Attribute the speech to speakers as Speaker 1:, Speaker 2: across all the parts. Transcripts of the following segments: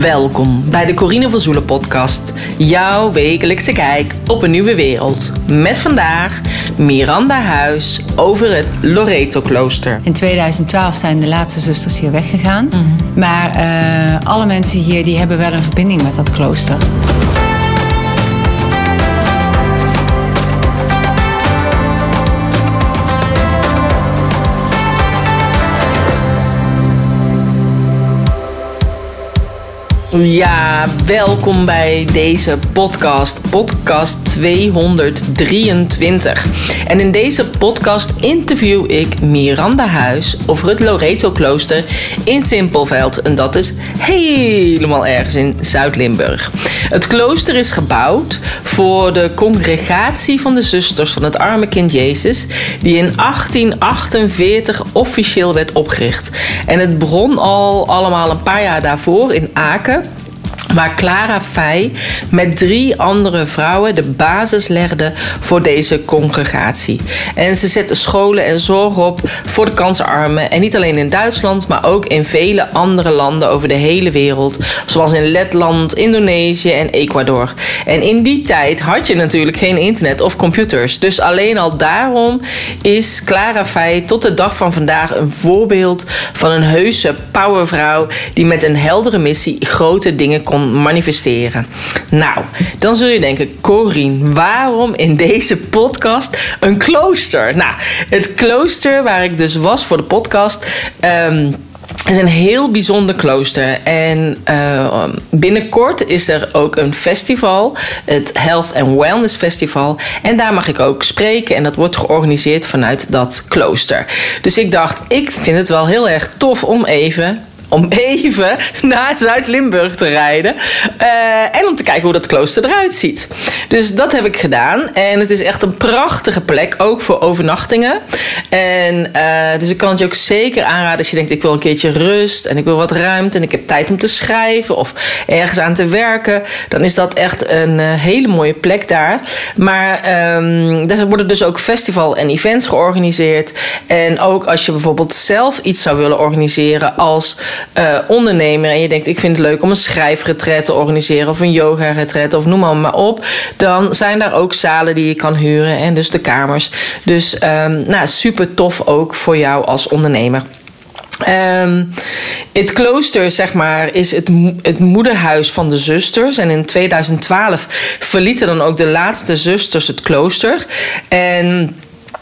Speaker 1: Welkom bij de Corine van Zoelen podcast. Jouw wekelijkse kijk op een nieuwe wereld. Met vandaag Miranda Huis over het Loreto Klooster.
Speaker 2: In 2012 zijn de laatste zusters hier weggegaan. Maar eh, alle mensen hier die hebben wel een verbinding met dat klooster.
Speaker 1: Ja, welkom bij deze podcast, podcast 223. En in deze podcast interview ik Miranda Huis over het Loreto Klooster in Simpelveld. En dat is helemaal ergens in Zuid-Limburg. Het klooster is gebouwd voor de congregatie van de zusters van het arme kind Jezus, die in 1848 officieel werd opgericht. En het begon al allemaal een paar jaar daarvoor in Aken waar Clara Fey met drie andere vrouwen de basis legde voor deze congregatie. En ze zette scholen en zorg op voor de kansarmen. En niet alleen in Duitsland, maar ook in vele andere landen over de hele wereld. Zoals in Letland, Indonesië en Ecuador. En in die tijd had je natuurlijk geen internet of computers. Dus alleen al daarom is Clara Fey tot de dag van vandaag een voorbeeld van een heuse powervrouw die met een heldere missie grote dingen kon manifesteren. Nou, dan zul je denken, Corine, waarom in deze podcast een klooster? Nou, het klooster waar ik dus was voor de podcast. Um, is een heel bijzonder klooster. En uh, binnenkort is er ook een festival, het Health and Wellness Festival. En daar mag ik ook spreken. En dat wordt georganiseerd vanuit dat klooster. Dus ik dacht, ik vind het wel heel erg tof om even om even naar Zuid-Limburg te rijden. Uh, en om te kijken hoe dat klooster eruit ziet. Dus dat heb ik gedaan. En het is echt een prachtige plek, ook voor overnachtingen. En uh, dus ik kan het je ook zeker aanraden als je denkt: ik wil een keertje rust en ik wil wat ruimte en ik heb tijd om te schrijven of ergens aan te werken. Dan is dat echt een uh, hele mooie plek daar. Maar um, daar worden dus ook festival en events georganiseerd. En ook als je bijvoorbeeld zelf iets zou willen organiseren als uh, ondernemer en je denkt: ik vind het leuk om een schrijfretret te organiseren of een yoga-retret of noem maar, op, dan zijn daar ook zalen die je kan huren en dus de kamers. Dus um, nou, super tof ook voor jou als ondernemer. Um, het klooster, zeg maar, is het, het moederhuis van de zusters. En in 2012 verlieten dan ook de laatste zusters het klooster. En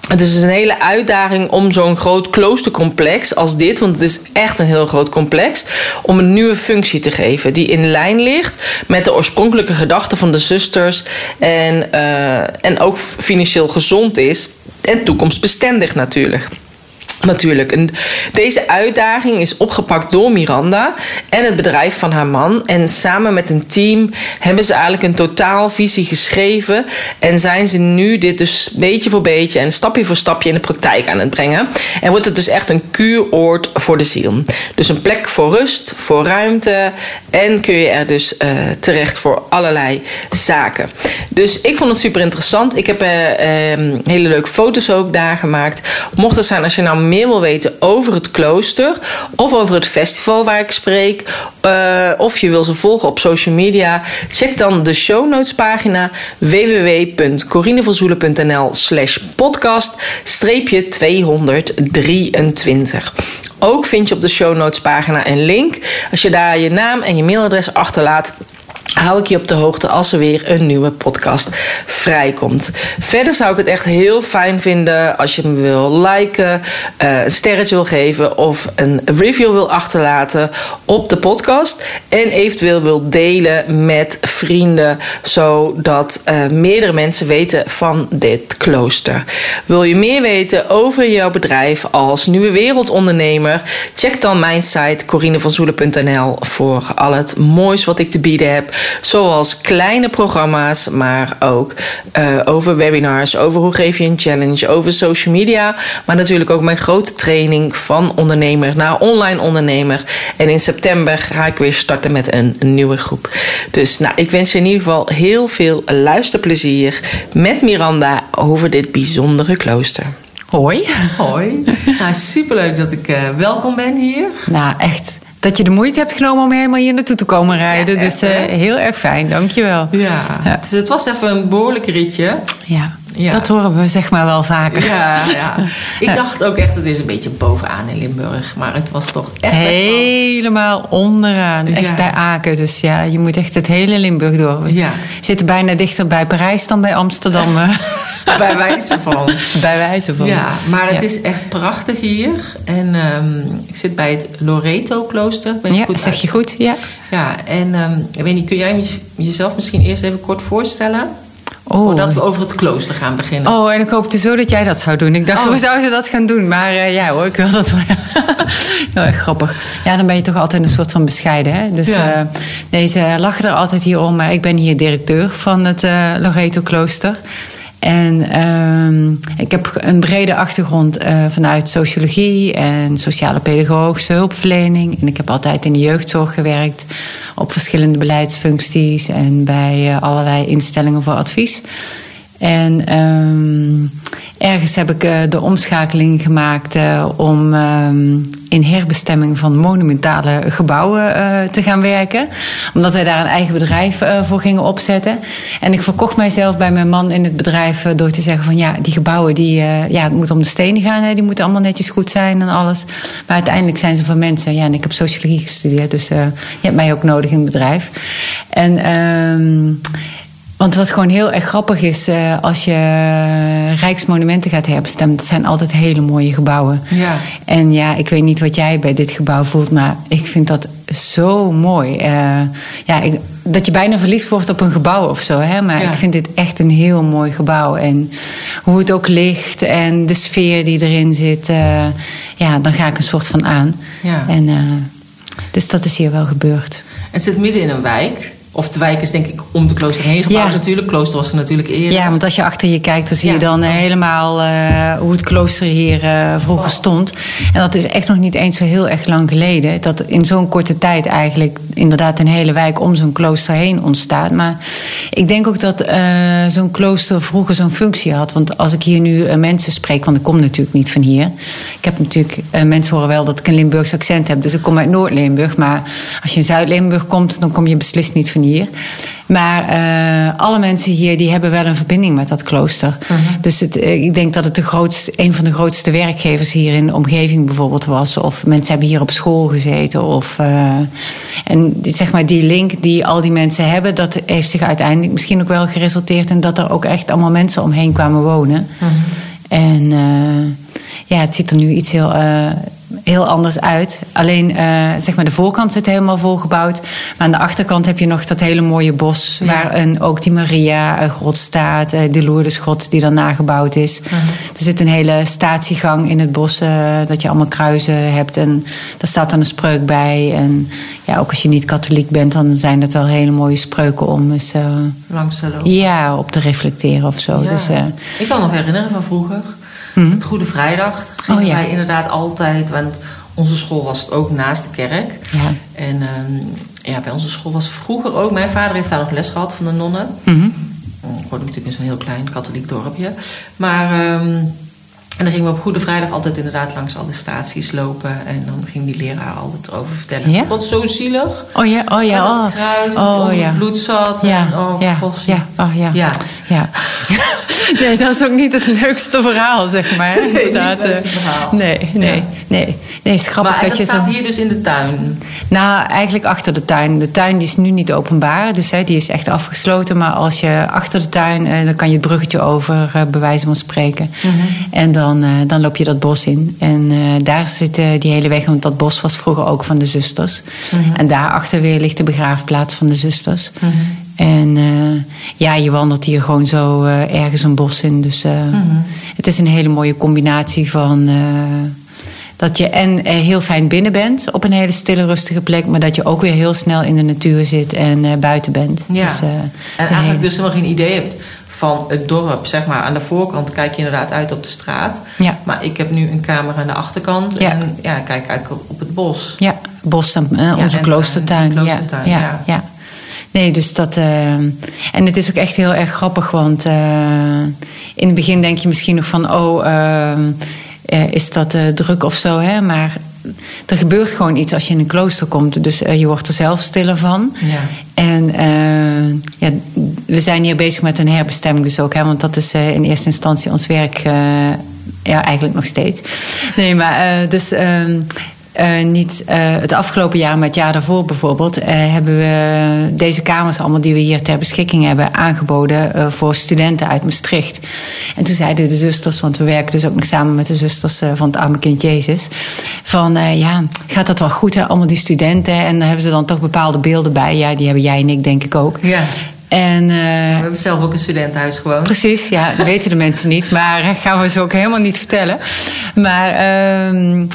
Speaker 1: het is een hele uitdaging om zo'n groot kloostercomplex als dit, want het is echt een heel groot complex, om een nieuwe functie te geven die in lijn ligt met de oorspronkelijke gedachten van de zusters en, uh, en ook financieel gezond is en toekomstbestendig natuurlijk. Natuurlijk. En deze uitdaging is opgepakt door Miranda en het bedrijf van haar man. En samen met een team hebben ze eigenlijk een totaalvisie geschreven. En zijn ze nu dit dus beetje voor beetje en stapje voor stapje in de praktijk aan het brengen. En wordt het dus echt een kuuroord voor de ziel. Dus een plek voor rust, voor ruimte. En kun je er dus uh, terecht voor allerlei zaken. Dus ik vond het super interessant. Ik heb uh, uh, hele leuke foto's ook daar gemaakt. Mocht het zijn als je nou meer wil weten over het klooster of over het festival waar ik spreek, uh, of je wil ze volgen op social media, check dan de show notes pagina www.corinevanzoelen.nl slash podcast streepje 223. Ook vind je op de show notes pagina een link. Als je daar je naam en je mailadres achterlaat hou ik je op de hoogte als er weer een nieuwe podcast vrijkomt. Verder zou ik het echt heel fijn vinden als je me wil liken, uh, een sterretje wil geven of een review wil achterlaten op de podcast. En eventueel wil delen met vrienden, zodat uh, meerdere mensen weten van dit klooster. Wil je meer weten over jouw bedrijf als nieuwe wereldondernemer? Check dan mijn site corinevanzoelen.nl voor al het moois wat ik te bieden heb. Zoals kleine programma's, maar ook uh, over webinars, over hoe geef je een challenge, over social media. Maar natuurlijk ook mijn grote training van ondernemer naar online ondernemer. En in september ga ik weer starten met een, nieuwe groep. Dus nou, ik wens je in ieder geval heel veel luisterplezier met Miranda over dit bijzondere klooster.
Speaker 2: Hoi.
Speaker 1: Hoi. Nou, superleuk dat ik uh, welkom ben hier.
Speaker 2: Nou, echt dat je de moeite hebt genomen om helemaal hier naartoe te komen rijden.
Speaker 1: Ja,
Speaker 2: dus eh, heel erg fijn, dankjewel.
Speaker 1: Ja,
Speaker 2: Ja.
Speaker 1: Dus het was even een behoorlijk ritje.
Speaker 2: Ja,
Speaker 1: Ja.
Speaker 2: dat horen we zeg maar wel vaker.
Speaker 1: Ja, ja. Ik dacht ook echt, het is een beetje bovenaan in Limburg. Maar het was toch echt best wel...
Speaker 2: Helemaal onderaan, echt
Speaker 1: Ja.
Speaker 2: bij Aken. Dus ja, je moet echt het hele Limburg door. We
Speaker 1: Ja.
Speaker 2: zitten bijna dichter bij Parijs dan bij Amsterdam,
Speaker 1: Bij wijze van.
Speaker 2: bij wijze van.
Speaker 1: Ja, maar het is echt prachtig hier. En ehm, ik zit bij het Loreto-klooster. Ben
Speaker 2: Ja,
Speaker 1: goed
Speaker 2: zeg je goed? Ja.
Speaker 1: Ja, en ehm, ik weet niet, kun jij je- jezelf misschien eerst even kort voorstellen?
Speaker 2: Oh.
Speaker 1: Voordat we over het klooster gaan beginnen.
Speaker 2: Oh, en ik hoopte zo dat jij dat zou doen. Ik dacht,
Speaker 1: Oh.
Speaker 2: hoe zou ze dat gaan doen? Maar eh, ja hoor, ik wil dat wel. Heel erg grappig. Ja, dan ben je toch altijd een soort van bescheiden. Hè? Dus
Speaker 1: Ja.
Speaker 2: eh, nee, ze lachen er altijd hier om. Maar ik ben hier directeur van het eh Loreto Klooster. En ehm, ik heb een brede achtergrond eh, vanuit sociologie en sociale pedagogische hulpverlening. En ik heb altijd in de jeugdzorg gewerkt, op verschillende beleidsfuncties en bij eh, allerlei instellingen voor advies. En ehm, ergens heb ik eh, de omschakeling gemaakt eh, om ehm, in herbestemming van monumentale gebouwen eh, te gaan werken. Omdat wij daar een eigen bedrijf voor gingen opzetten. En ik verkocht mijzelf bij mijn man in het bedrijf door te zeggen van ja, die gebouwen, die, ja, het moet om de stenen gaan. Hè, die moeten allemaal netjes goed zijn en alles. Maar uiteindelijk zijn ze voor mensen. Ja, en ik heb sociologie gestudeerd, dus je hebt mij ook nodig in het bedrijf. En... ehm, want wat gewoon heel erg grappig is, eh, als je Rijksmonumenten gaat herbestemmen, dat zijn altijd hele mooie gebouwen.
Speaker 1: Ja.
Speaker 2: En ja, ik weet niet wat jij bij dit gebouw voelt, maar ik vind dat zo mooi. Eh, ja, ik- dat je bijna verliefd wordt op een gebouw of zo. Hè? Maar
Speaker 1: Ja.
Speaker 2: ik vind dit echt een heel mooi gebouw. En hoe het ook ligt en de sfeer die erin zit, eh, ja, dan ga ik een soort van aan.
Speaker 1: Ja.
Speaker 2: En, dus dat is hier wel gebeurd.
Speaker 1: Het zit midden in een wijk. Of de wijk is denk ik om de klooster heen gebouwd
Speaker 2: Ja.
Speaker 1: natuurlijk. Klooster was er natuurlijk eerder.
Speaker 2: Ja, want als je achter je kijkt, dan zie je dan eh, helemaal eh, hoe het klooster hier eh, vroeger
Speaker 1: Wow.
Speaker 2: stond. En dat is echt nog niet eens zo heel erg lang geleden. Dat in zo'n korte tijd eigenlijk inderdaad een hele wijk om zo'n klooster heen ontstaat. Maar ik denk ook dat zo'n klooster vroeger zo'n functie had. Want als ik hier nu mensen spreek, want ik kom natuurlijk niet van hier. Ik heb natuurlijk, mensen horen wel dat ik een Limburgs accent heb. Dus ik kom uit Noord-Limburg. Maar als je in Zuid-Limburg komt, dan kom je beslist niet van hier. Maar eh, alle mensen hier die hebben wel een verbinding met dat klooster. Dus het, eh, ik denk dat het de grootste, een van de grootste werkgevers hier in de omgeving bijvoorbeeld was. Of mensen hebben hier op school gezeten. Of, eh, en die, zeg maar die link die al die mensen hebben, dat heeft zich uiteindelijk misschien ook wel geresulteerd in dat er ook echt allemaal mensen omheen kwamen wonen. En eh, ja, het ziet er nu iets heel, eh, heel anders uit. Alleen eh, zeg maar de voorkant zit helemaal volgebouwd. Maar aan de achterkant heb je nog dat hele mooie bos.
Speaker 1: Ja.
Speaker 2: Waar een, ook die Maria-grot staat. eh, de Lourdesgrot die dan nagebouwd is. Er zit een hele statiegang in het bos. dat je allemaal kruisen hebt. En daar staat dan een spreuk bij. En ja, ook als je niet katholiek bent, dan zijn dat wel hele mooie spreuken om eens
Speaker 1: Langs de loop.
Speaker 2: ja, op te reflecteren of zo.
Speaker 1: Ja.
Speaker 2: Dus,
Speaker 1: Ik kan me nog herinneren van vroeger.
Speaker 2: Mhm.
Speaker 1: Het Goede Vrijdag gingen
Speaker 2: Oh, ja.
Speaker 1: wij inderdaad altijd. Want onze school was ook naast de kerk.
Speaker 2: Ja.
Speaker 1: En ehm, ja, bij onze school was vroeger ook... Mijn vader heeft daar nog les gehad van de nonnen.
Speaker 2: mhm.
Speaker 1: Ik woonde natuurlijk in zo'n heel klein katholiek dorpje. Maar... ehm, en dan gingen we op Goede Vrijdag altijd inderdaad langs al de staties lopen. En dan ging die leraar altijd erover vertellen.
Speaker 2: Ja?
Speaker 1: Het was zo zielig.
Speaker 2: Oh ja, oh ja,
Speaker 1: Met dat
Speaker 2: oh.
Speaker 1: kruis,
Speaker 2: oh,
Speaker 1: het
Speaker 2: ja.
Speaker 1: het bloed zat.
Speaker 2: Ja,
Speaker 1: en, oh,
Speaker 2: ja,
Speaker 1: gos.
Speaker 2: ja, oh ja.
Speaker 1: Ja.
Speaker 2: Ja. Nee, dat is ook niet het leukste verhaal, zeg maar.
Speaker 1: Nee, niet het
Speaker 2: Inderdaad,
Speaker 1: leukste
Speaker 2: eh,
Speaker 1: verhaal.
Speaker 2: Nee, nee,
Speaker 1: Ja.
Speaker 2: nee. Nee, het is grappig
Speaker 1: Maar
Speaker 2: dat
Speaker 1: dat
Speaker 2: je
Speaker 1: staat
Speaker 2: zo...
Speaker 1: hier dus in de tuin.
Speaker 2: Nou, eigenlijk achter de tuin. De tuin die is nu niet openbaar, dus hè, die is echt afgesloten. Maar als je achter de tuin, eh, dan kan je het bruggetje over, eh, bij wijze van spreken.
Speaker 1: Mhm.
Speaker 2: En dan, eh, dan loop je dat bos in. En daar zit die hele weg, want dat bos was vroeger ook van de zusters.
Speaker 1: Mhm.
Speaker 2: En daarachter weer ligt de begraafplaats van de zusters. En eh, ja, je wandelt hier gewoon zo eh, ergens een bos in. Dus eh, het is een hele mooie combinatie van... dat je en heel fijn binnen bent op een hele stille, rustige plek... maar dat je ook weer heel snel in de natuur zit en buiten bent.
Speaker 1: Ja.
Speaker 2: Dus,
Speaker 1: En eigenlijk
Speaker 2: hele-
Speaker 1: dus helemaal geen idee hebt van het dorp. Zeg maar, aan de voorkant kijk je inderdaad uit op de straat.
Speaker 2: Ja.
Speaker 1: Maar ik heb nu een kamer aan de achterkant.
Speaker 2: Ja.
Speaker 1: En ja, kijk uit op- het bos.
Speaker 2: Ja, bos en onze kloostertuin.
Speaker 1: kloostertuin,
Speaker 2: ja,
Speaker 1: ja.
Speaker 2: Nee, dus dat. eh, en het is ook echt heel erg grappig, want eh, in het begin denk je misschien nog van: oh, eh, is dat druk of zo, hè? Maar er gebeurt gewoon iets als je in een klooster komt. Dus je wordt er zelf stiller van.
Speaker 1: Ja.
Speaker 2: En ja, we zijn hier bezig met een herbestemming dus ook. Hè, want dat is in eerste instantie ons werk ja, eigenlijk nog steeds. Nee, maar dus ehm, uh, niet uh, het afgelopen jaar, maar het jaar daarvoor bijvoorbeeld, uh, hebben we deze kamers allemaal die we hier ter beschikking hebben aangeboden voor studenten uit Maastricht. En toen zeiden de zusters, want we werken dus ook nog samen met de zusters van het Arme Kind Jezus, van ja, gaat dat wel goed hè, allemaal die studenten? En daar hebben ze dan toch bepaalde beelden bij. Ja, die hebben jij en ik denk ik ook.
Speaker 1: Ja.
Speaker 2: En, uh, we
Speaker 1: hebben zelf ook een studentenhuis gewoon.
Speaker 2: Precies, ja, dat weten de mensen niet. Maar gaan we ze ook helemaal niet vertellen. Maar uh,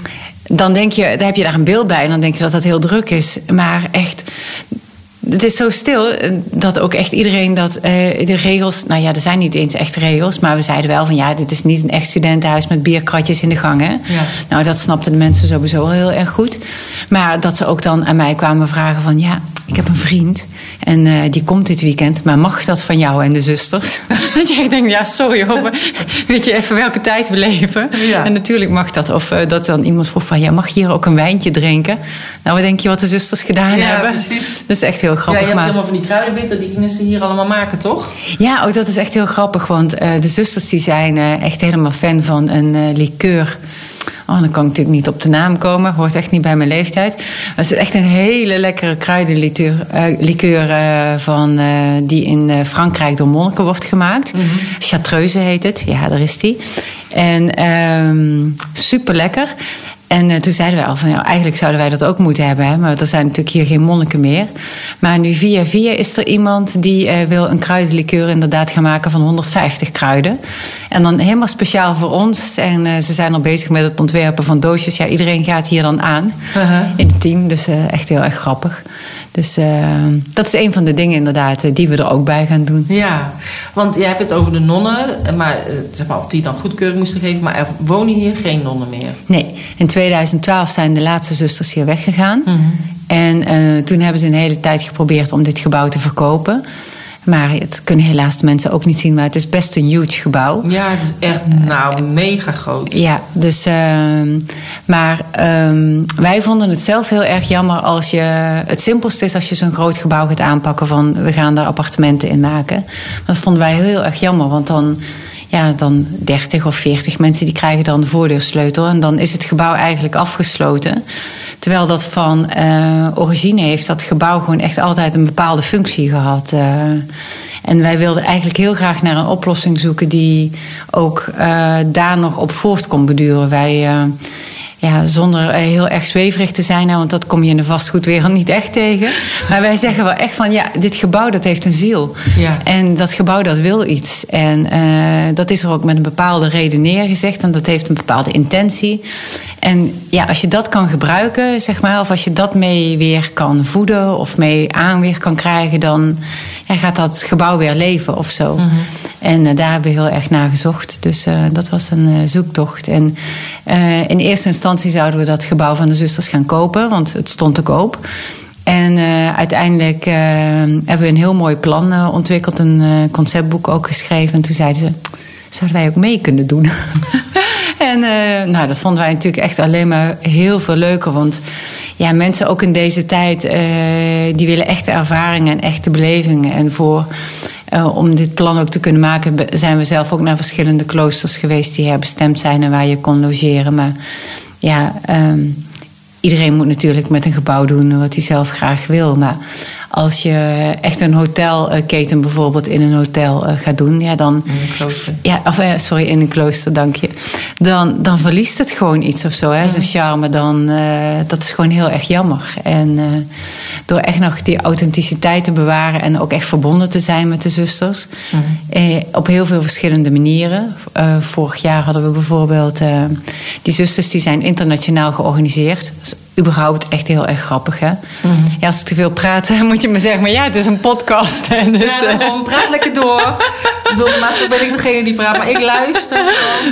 Speaker 2: dan denk je, dan heb je daar een beeld bij en dan denk je dat dat heel druk is. Maar echt, het is zo stil eh, dat ook echt iedereen dat uh, de regels. Nou ja, er zijn niet eens echt regels, maar we zeiden wel van ja, dit is niet een echt studentenhuis met bierkratjes in de gangen. Ja. Nou, dat snapten de mensen sowieso wel heel erg goed. Maar dat ze ook dan aan mij kwamen vragen van ja, ik heb een vriend en uh, die komt dit weekend, maar mag dat van jou en de zusters? dat je echt denkt, ja, sorry hoor, weet je even welke tijd we leven? Ja. En natuurlijk mag dat. Of uh, dat dan iemand vroeg van, ja, mag je hier ook een wijntje drinken? Nou, wat denk je wat de zusters gedaan
Speaker 1: ja,
Speaker 2: hebben?
Speaker 1: precies.
Speaker 2: Dat is echt heel grappig.
Speaker 1: Ja, je hebt
Speaker 2: maar...
Speaker 1: helemaal van die kruidenbitter, die gingen ze hier allemaal maken, toch?
Speaker 2: Ja, ook dat is echt heel grappig, want uh, de zusters die zijn echt helemaal fan van een liqueur Oh, dan kan ik natuurlijk niet op de naam komen. Hoort echt niet bij mijn leeftijd. Het is echt een hele lekkere kruidenlikeur uh, van, uh, die in Frankrijk door monniken wordt gemaakt. Mm -hmm. Chartreuse heet het. Ja, daar is die. En um, super lekker. En uh, toen zeiden wij al van, ja, eigenlijk zouden wij dat ook moeten hebben. Hè? Maar er zijn natuurlijk hier geen monniken meer. Maar nu via via is er iemand die uh, wil een kruidenlikeur inderdaad gaan maken van 150 kruiden. En dan helemaal speciaal voor ons. En uh, ze zijn al bezig met het ontwerpen van doosjes. Ja, iedereen gaat hier dan aan -huh. in het team. Dus echt heel erg grappig. Dus uh, dat is een van de dingen inderdaad die we er ook bij gaan doen.
Speaker 1: Ja, want jij hebt het over de nonnen, maar, zeg maar of die dan goedkeuring moesten geven, maar er wonen hier geen nonnen meer.
Speaker 2: Nee, in 2012 zijn de laatste zusters hier weggegaan. Mm -hmm. En uh, toen hebben ze een hele tijd geprobeerd om dit gebouw te verkopen. Maar het kunnen helaas de mensen ook niet zien. Maar het is best een huge gebouw.
Speaker 1: Ja, het is echt nou mega groot.
Speaker 2: Ja, dus. Uh, maar um, wij vonden het zelf heel erg jammer als je. Het simpelste is als je zo'n groot gebouw gaat aanpakken van we gaan daar appartementen in maken. Dat vonden wij heel erg jammer, want dan. Ja, dan 30 of 40 mensen die krijgen dan de voordeursleutel. En dan is het gebouw eigenlijk afgesloten. Terwijl dat van uh, origine heeft dat gebouw gewoon echt altijd een bepaalde functie gehad. Uh, en wij wilden eigenlijk heel graag naar een oplossing zoeken die ook uh, daar nog op voort kon beduren. Wij, ja, zonder heel erg zweverig te zijn, want dat kom je in de vastgoedwereld niet echt tegen. Maar wij zeggen wel echt van ja, dit gebouw dat heeft een ziel.
Speaker 1: Ja.
Speaker 2: En dat gebouw dat wil iets. En dat is er ook met een bepaalde reden neergezegd en dat heeft een bepaalde intentie. En ja, als je dat kan gebruiken, zeg maar, of als je dat mee weer kan voeden of mee aan weer kan krijgen, dan ja, gaat dat gebouw weer leven of zo.
Speaker 1: Mhm.
Speaker 2: En uh, daar hebben we heel erg naar gezocht. Dus uh, dat was een zoektocht. En in eerste instantie zouden we dat gebouw van de zusters gaan kopen, want het stond te koop. En uiteindelijk hebben we een heel mooi plan ontwikkeld, een conceptboek ook geschreven. En toen zeiden ze zouden wij ook mee kunnen doen. en nou, dat vonden wij natuurlijk echt alleen maar heel veel leuker. Want ja, mensen ook in deze tijd, die willen echte ervaringen en echte belevingen. En voor, uh, om dit plan ook te kunnen maken, zijn we zelf ook naar verschillende kloosters geweest die herbestemd zijn en waar je kon logeren. Maar ja, um, iedereen moet natuurlijk met een gebouw doen wat hij zelf graag wil. Maar als je echt een hotelketen bijvoorbeeld in een hotel gaat doen, ja, dan.
Speaker 1: In een klooster.
Speaker 2: Ja, of, sorry, in een klooster, dank je. Dan, dan verliest het gewoon iets of zo, hè, zijn charme. Dan, uh, dat is gewoon heel erg jammer. En uh, door echt nog die authenticiteit te bewaren en ook echt verbonden te zijn met de zusters.
Speaker 1: Mm.
Speaker 2: Eh, op heel veel verschillende manieren. Uh, vorig jaar hadden we bijvoorbeeld. die zusters die zijn internationaal georganiseerd. Dat is überhaupt echt heel erg grappig. Hè?
Speaker 1: Mm-hmm.
Speaker 2: Ja, als ik te veel praat, moet je me zeggen, maar ja, het is een podcast. Hè, dus,
Speaker 1: ja, daarom, praat lekker door. Maar ben ik degene die praat, maar ik luister.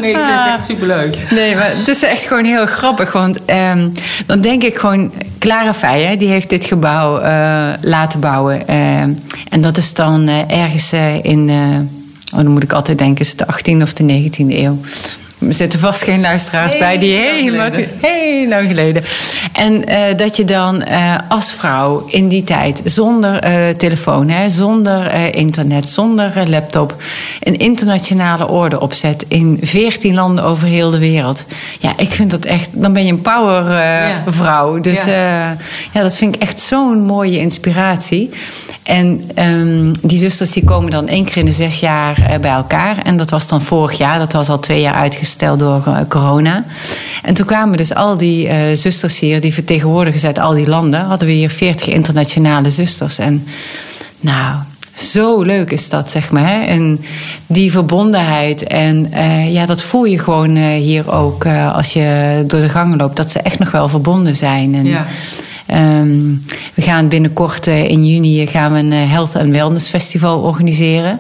Speaker 1: Nee, ik vind het echt superleuk.
Speaker 2: Nee, maar het is echt gewoon heel grappig. Want um, dan denk ik gewoon, Clara Feijen, die heeft dit gebouw uh, laten bouwen. Uh, en dat is dan uh, ergens in, oh, dan moet ik altijd denken, is het de 18e of de 19e eeuw. Er zitten vast geen luisteraars bij die
Speaker 1: lang
Speaker 2: helemaal heel lang geleden. En eh, dat je dan eh, als vrouw in die tijd zonder eh, telefoon, hè, zonder internet, zonder laptop, een internationale orde opzet in 14 landen over heel de wereld. Ja, ik vind dat echt. Dan ben je een power eh,
Speaker 1: Ja.
Speaker 2: vrouw. Dus
Speaker 1: ja,
Speaker 2: dat vind ik echt zo'n mooie inspiratie. En ehm, die zusters die komen dan één keer in de zes jaar eh, bij elkaar. En dat was dan vorig jaar. Dat was al twee jaar uitgesteld door eh, corona. En toen kwamen dus al die eh, zusters hier, die vertegenwoordigers uit al die landen, hadden we hier 40 internationale zusters. En nou, zo leuk is dat, zeg maar. Hè? En die verbondenheid. En ja, dat voel je gewoon hier ook als je door de gangen loopt. Dat ze echt nog wel verbonden zijn. En,
Speaker 1: Ja.
Speaker 2: Ehm, we gaan binnenkort eh, in juni gaan we een eh, Health and Wellness Festival organiseren.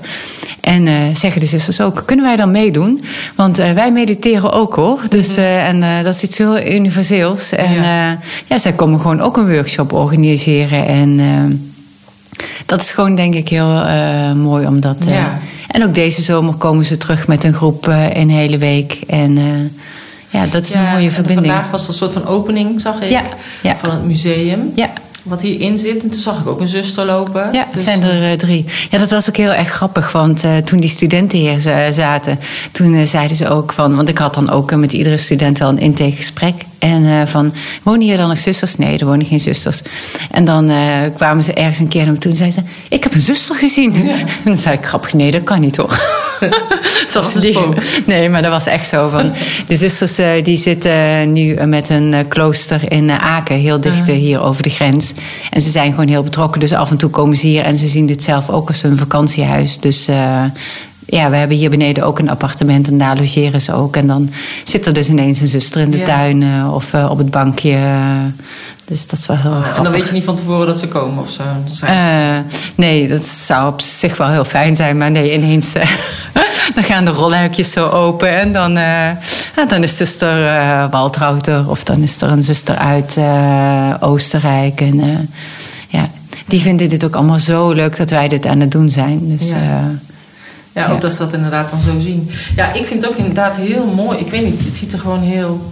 Speaker 2: En eh, zeggen de zusters ook, kunnen wij dan meedoen? Want eh, wij mediteren ook hoor. Dus, eh, en eh, dat is iets heel universeels. En
Speaker 1: Mhm. Ja.
Speaker 2: ja. zij komen gewoon ook een workshop organiseren. En eh, dat is gewoon denk ik heel eh, mooi omdat... eh,
Speaker 1: Ja.
Speaker 2: En ook deze zomer komen ze terug met een groep eh, een hele week. En eh, ja, dat is een mooie verbinding.
Speaker 1: Vandaag was er een soort van opening, zag ik,
Speaker 2: Ja,
Speaker 1: van het museum.
Speaker 2: Ja.
Speaker 1: Wat hierin zit. En toen zag ik ook een zuster lopen.
Speaker 2: Ja,
Speaker 1: Dus-
Speaker 2: zijn er eh, drie. Ja, dat was ook heel erg grappig, want eh, toen die studenten hier za- zaten, toen eh, zeiden ze ook van, want ik had dan ook met iedere student wel een intakegesprek. En van, wonen hier dan nog zusters? Nee, er wonen geen zusters. En dan kwamen ze ergens een keer naar me toe en zeiden ze, ik heb een zuster gezien. En dan zei ik, grappig, nee, dat kan niet hoor.
Speaker 1: was een
Speaker 2: die-
Speaker 1: spook.
Speaker 2: Nee, maar dat was echt zo van. De zusters eh, die zitten nu eh, met een eh, klooster in Aken, heel dicht eh, hier over de grens. En ze zijn gewoon heel betrokken. Dus af en toe komen ze hier en ze zien dit zelf ook als hun vakantiehuis. Dus ja, we hebben hier beneden ook een appartement en daar logeren ze ook. En dan zit er dus ineens een zuster in de
Speaker 1: Ja.
Speaker 2: tuin of op het bankje. Dus dat is wel heel erg
Speaker 1: En dan weet je niet van tevoren dat ze komen of zo. Zijn ze-
Speaker 2: Eh, nee, dat zou op zich wel heel fijn zijn. Maar nee, ineens eh, dan gaan de rolluikjes zo open. En dan, eh, ja, dan is zuster Waltrauter. Of dan is er een zuster uit Oostenrijk. En ja, die vinden dit ook allemaal zo leuk dat wij dit aan het doen zijn. Dus
Speaker 1: Ja. Ja, ook
Speaker 2: Ja.
Speaker 1: dat ze dat inderdaad dan zo zien. Ja, ik vind het ook inderdaad heel mooi. Ik weet niet, het ziet er gewoon heel,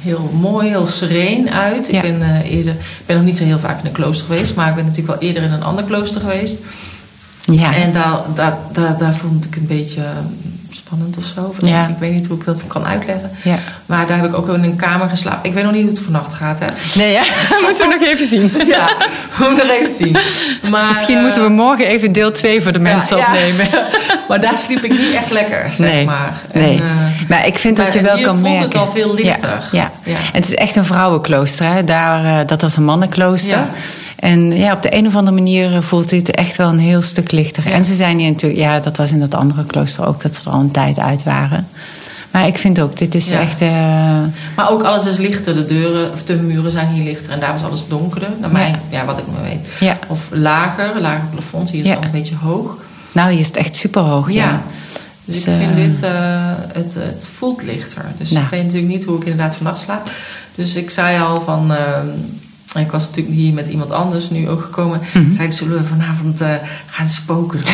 Speaker 1: heel mooi, heel sereen uit.
Speaker 2: Ja.
Speaker 1: Ik ben eh, eerder, ben nog niet zo heel vaak in een klooster geweest, maar ik ben natuurlijk wel eerder in een ander klooster geweest.
Speaker 2: ja.
Speaker 1: En daar, daar, daar, daar vond ik een beetje spannend of zo. Of
Speaker 2: Ja.
Speaker 1: Ik weet niet hoe ik dat kan uitleggen.
Speaker 2: ja.
Speaker 1: Maar daar heb ik ook in een kamer geslapen. Ik weet nog niet hoe het vannacht gaat, hè?
Speaker 2: Nee, ja, moeten we nog even zien.
Speaker 1: Ja, we moeten nog even zien. Maar,
Speaker 2: Misschien
Speaker 1: eh,
Speaker 2: moeten we morgen even deel 2 voor de mensen
Speaker 1: ja,
Speaker 2: opnemen.
Speaker 1: maar daar sliep ik niet echt lekker, zeg
Speaker 2: nee,
Speaker 1: maar. En,
Speaker 2: nee.
Speaker 1: eh,
Speaker 2: maar ik vind dat je wel kan
Speaker 1: voelt
Speaker 2: merken.
Speaker 1: het al veel lichter.
Speaker 2: Ja, ja.
Speaker 1: Ja.
Speaker 2: En het is echt een vrouwenklooster. Hè? Daar, eh, dat was een mannenklooster. En ja, op de een of andere manier voelt dit echt wel een heel stuk lichter.
Speaker 1: Ja.
Speaker 2: En ze zijn hier natuurlijk, ja, dat was in dat andere klooster ook, dat ze er al een tijd uit waren. Maar ik vind ook, dit is
Speaker 1: Ja.
Speaker 2: echt. eh,
Speaker 1: Maar ook alles is lichter. De deuren of de muren zijn hier lichter. En daar was alles donkerder. Naar mij, ja. wat ik me weet.
Speaker 2: Ja.
Speaker 1: Of lager, lager plafond. Hier is het al een beetje hoog.
Speaker 2: nou, hier is het echt super hoog. Ja.
Speaker 1: Ja. Dus
Speaker 2: Dus,
Speaker 1: ik vind
Speaker 2: eh,
Speaker 1: dit, eh, het, het voelt lichter. Dus
Speaker 2: Nou.
Speaker 1: ik weet natuurlijk niet hoe ik inderdaad vannacht slaap. Dus ik zei al van... ehm, ik was natuurlijk hier met iemand anders nu ook gekomen.
Speaker 2: Mhm.
Speaker 1: Zei ik, zullen we vanavond gaan spoken?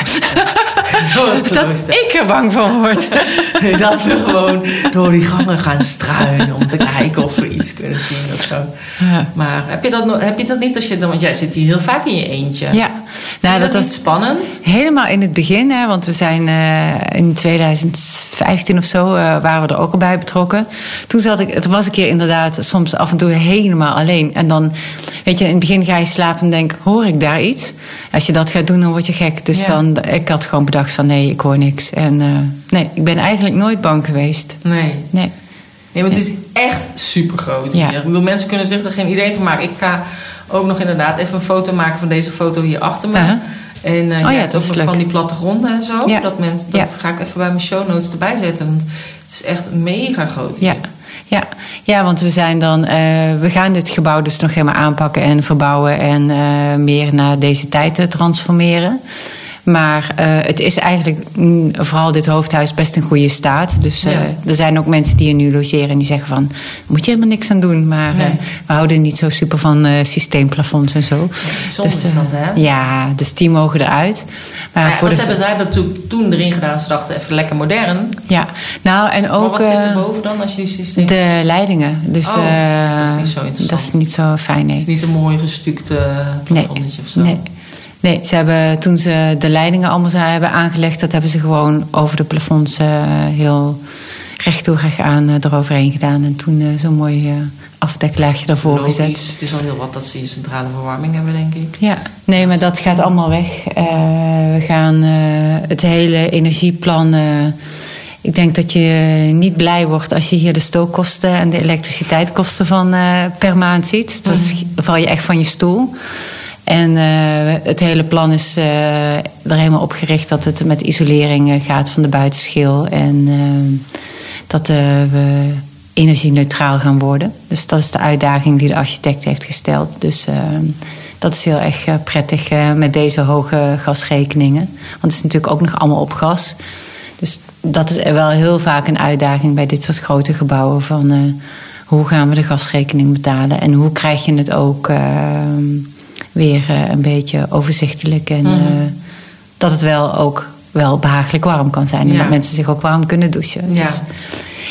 Speaker 2: Dat ik er bang van word.
Speaker 1: Nee, dat we gewoon door die gangen gaan struinen om te kijken of we iets kunnen zien of zo.
Speaker 2: Ja.
Speaker 1: Maar heb je dat, heb je dat niet als je dan, want jij zit hier heel vaak in je eentje.
Speaker 2: Ja, nou, dat
Speaker 1: was
Speaker 2: was
Speaker 1: spannend.
Speaker 2: Helemaal in het begin, hè, want we zijn eh, in 2015 of zo eh, waren we er ook al bij betrokken. Toen zat ik, het was een keer inderdaad soms af en toe helemaal alleen. En dan, weet je, in het begin ga je slapen en denk, hoor ik daar iets? Als je dat gaat doen, dan word je gek. Dus
Speaker 1: Ja.
Speaker 2: dan, ik had gewoon bedacht van nee, ik hoor niks. En eh, nee, ik ben eigenlijk nooit bang geweest.
Speaker 1: Nee.
Speaker 2: Nee.
Speaker 1: Nee, maar het is echt super groot
Speaker 2: Ja.
Speaker 1: hier. Ik bedoel, mensen kunnen zich er geen idee van maken. Ik ga ook nog inderdaad even een foto maken van deze foto hier achter me. En eh
Speaker 2: Oh ja, dat
Speaker 1: ook van die plattegronden en zo.
Speaker 2: Ja.
Speaker 1: Dat, mensen, dat
Speaker 2: Ja.
Speaker 1: ga ik even bij mijn show notes erbij zetten. Want het is echt mega groot hier.
Speaker 2: Ja. Ja. ja, want we zijn dan, eh, we gaan dit gebouw dus nog helemaal aanpakken en verbouwen en eh, meer naar deze tijd transformeren. Maar eh, het is eigenlijk, mm, vooral dit hoofdhuis, best in goede staat. Dus eh,
Speaker 1: Ja.
Speaker 2: er zijn ook mensen die er nu logeren en die zeggen van... daar moet je helemaal niks aan doen. Maar
Speaker 1: Nee.
Speaker 2: eh, we houden niet zo super van systeemplafonds en zo.
Speaker 1: Is
Speaker 2: eh,
Speaker 1: dat, hè?
Speaker 2: Ja, dus die mogen eruit. Maar
Speaker 1: Ja,
Speaker 2: voor
Speaker 1: dat
Speaker 2: de,
Speaker 1: hebben zij natuurlijk toen erin gedaan. Ze dachten even lekker modern.
Speaker 2: Ja, nou en
Speaker 1: Maar
Speaker 2: ook...
Speaker 1: wat zit er boven dan als je die systeem...
Speaker 2: de leidingen. Dus,
Speaker 1: Oh, dat is niet zo interessant.
Speaker 2: Dat is niet zo fijn, nee.
Speaker 1: Het is niet een mooi gestukte
Speaker 2: Nee,
Speaker 1: plafondetje of zo.
Speaker 2: nee. Nee, ze hebben, toen ze de leidingen allemaal hebben aangelegd... dat hebben ze gewoon over de plafonds eh, heel recht toe recht aan eh, eroverheen gedaan. En toen eh, zo'n mooi afdeklaagje daarvoor
Speaker 1: Logisch.
Speaker 2: gezet.
Speaker 1: Het is al heel wat dat ze hier centrale verwarming hebben, denk ik.
Speaker 2: Ja, nee, maar dat gaat allemaal weg. We gaan het hele energieplan. ik denk dat je niet blij wordt als je hier de stookkosten en de elektriciteitskosten van per maand ziet. Dan is- val je echt van je stoel. En eh, het hele plan is eh, er helemaal op gericht dat het met isolering eh, gaat van de buitenschil. En dat we energie-neutraal gaan worden. Dus dat is de uitdaging die de architect heeft gesteld. Dus dat is heel erg prettig met deze hoge gasrekeningen. Want het is natuurlijk ook nog allemaal op gas. Dus dat is wel heel vaak een uitdaging bij dit soort grote gebouwen. Van hoe gaan we de gasrekening betalen? En hoe krijg je het ook weer eh, een beetje overzichtelijk. En
Speaker 1: Mhm.
Speaker 2: eh, dat het wel ook wel behagelijk warm kan zijn. En
Speaker 1: Ja.
Speaker 2: dat mensen zich ook warm kunnen douchen.
Speaker 1: Ja.
Speaker 2: Dus-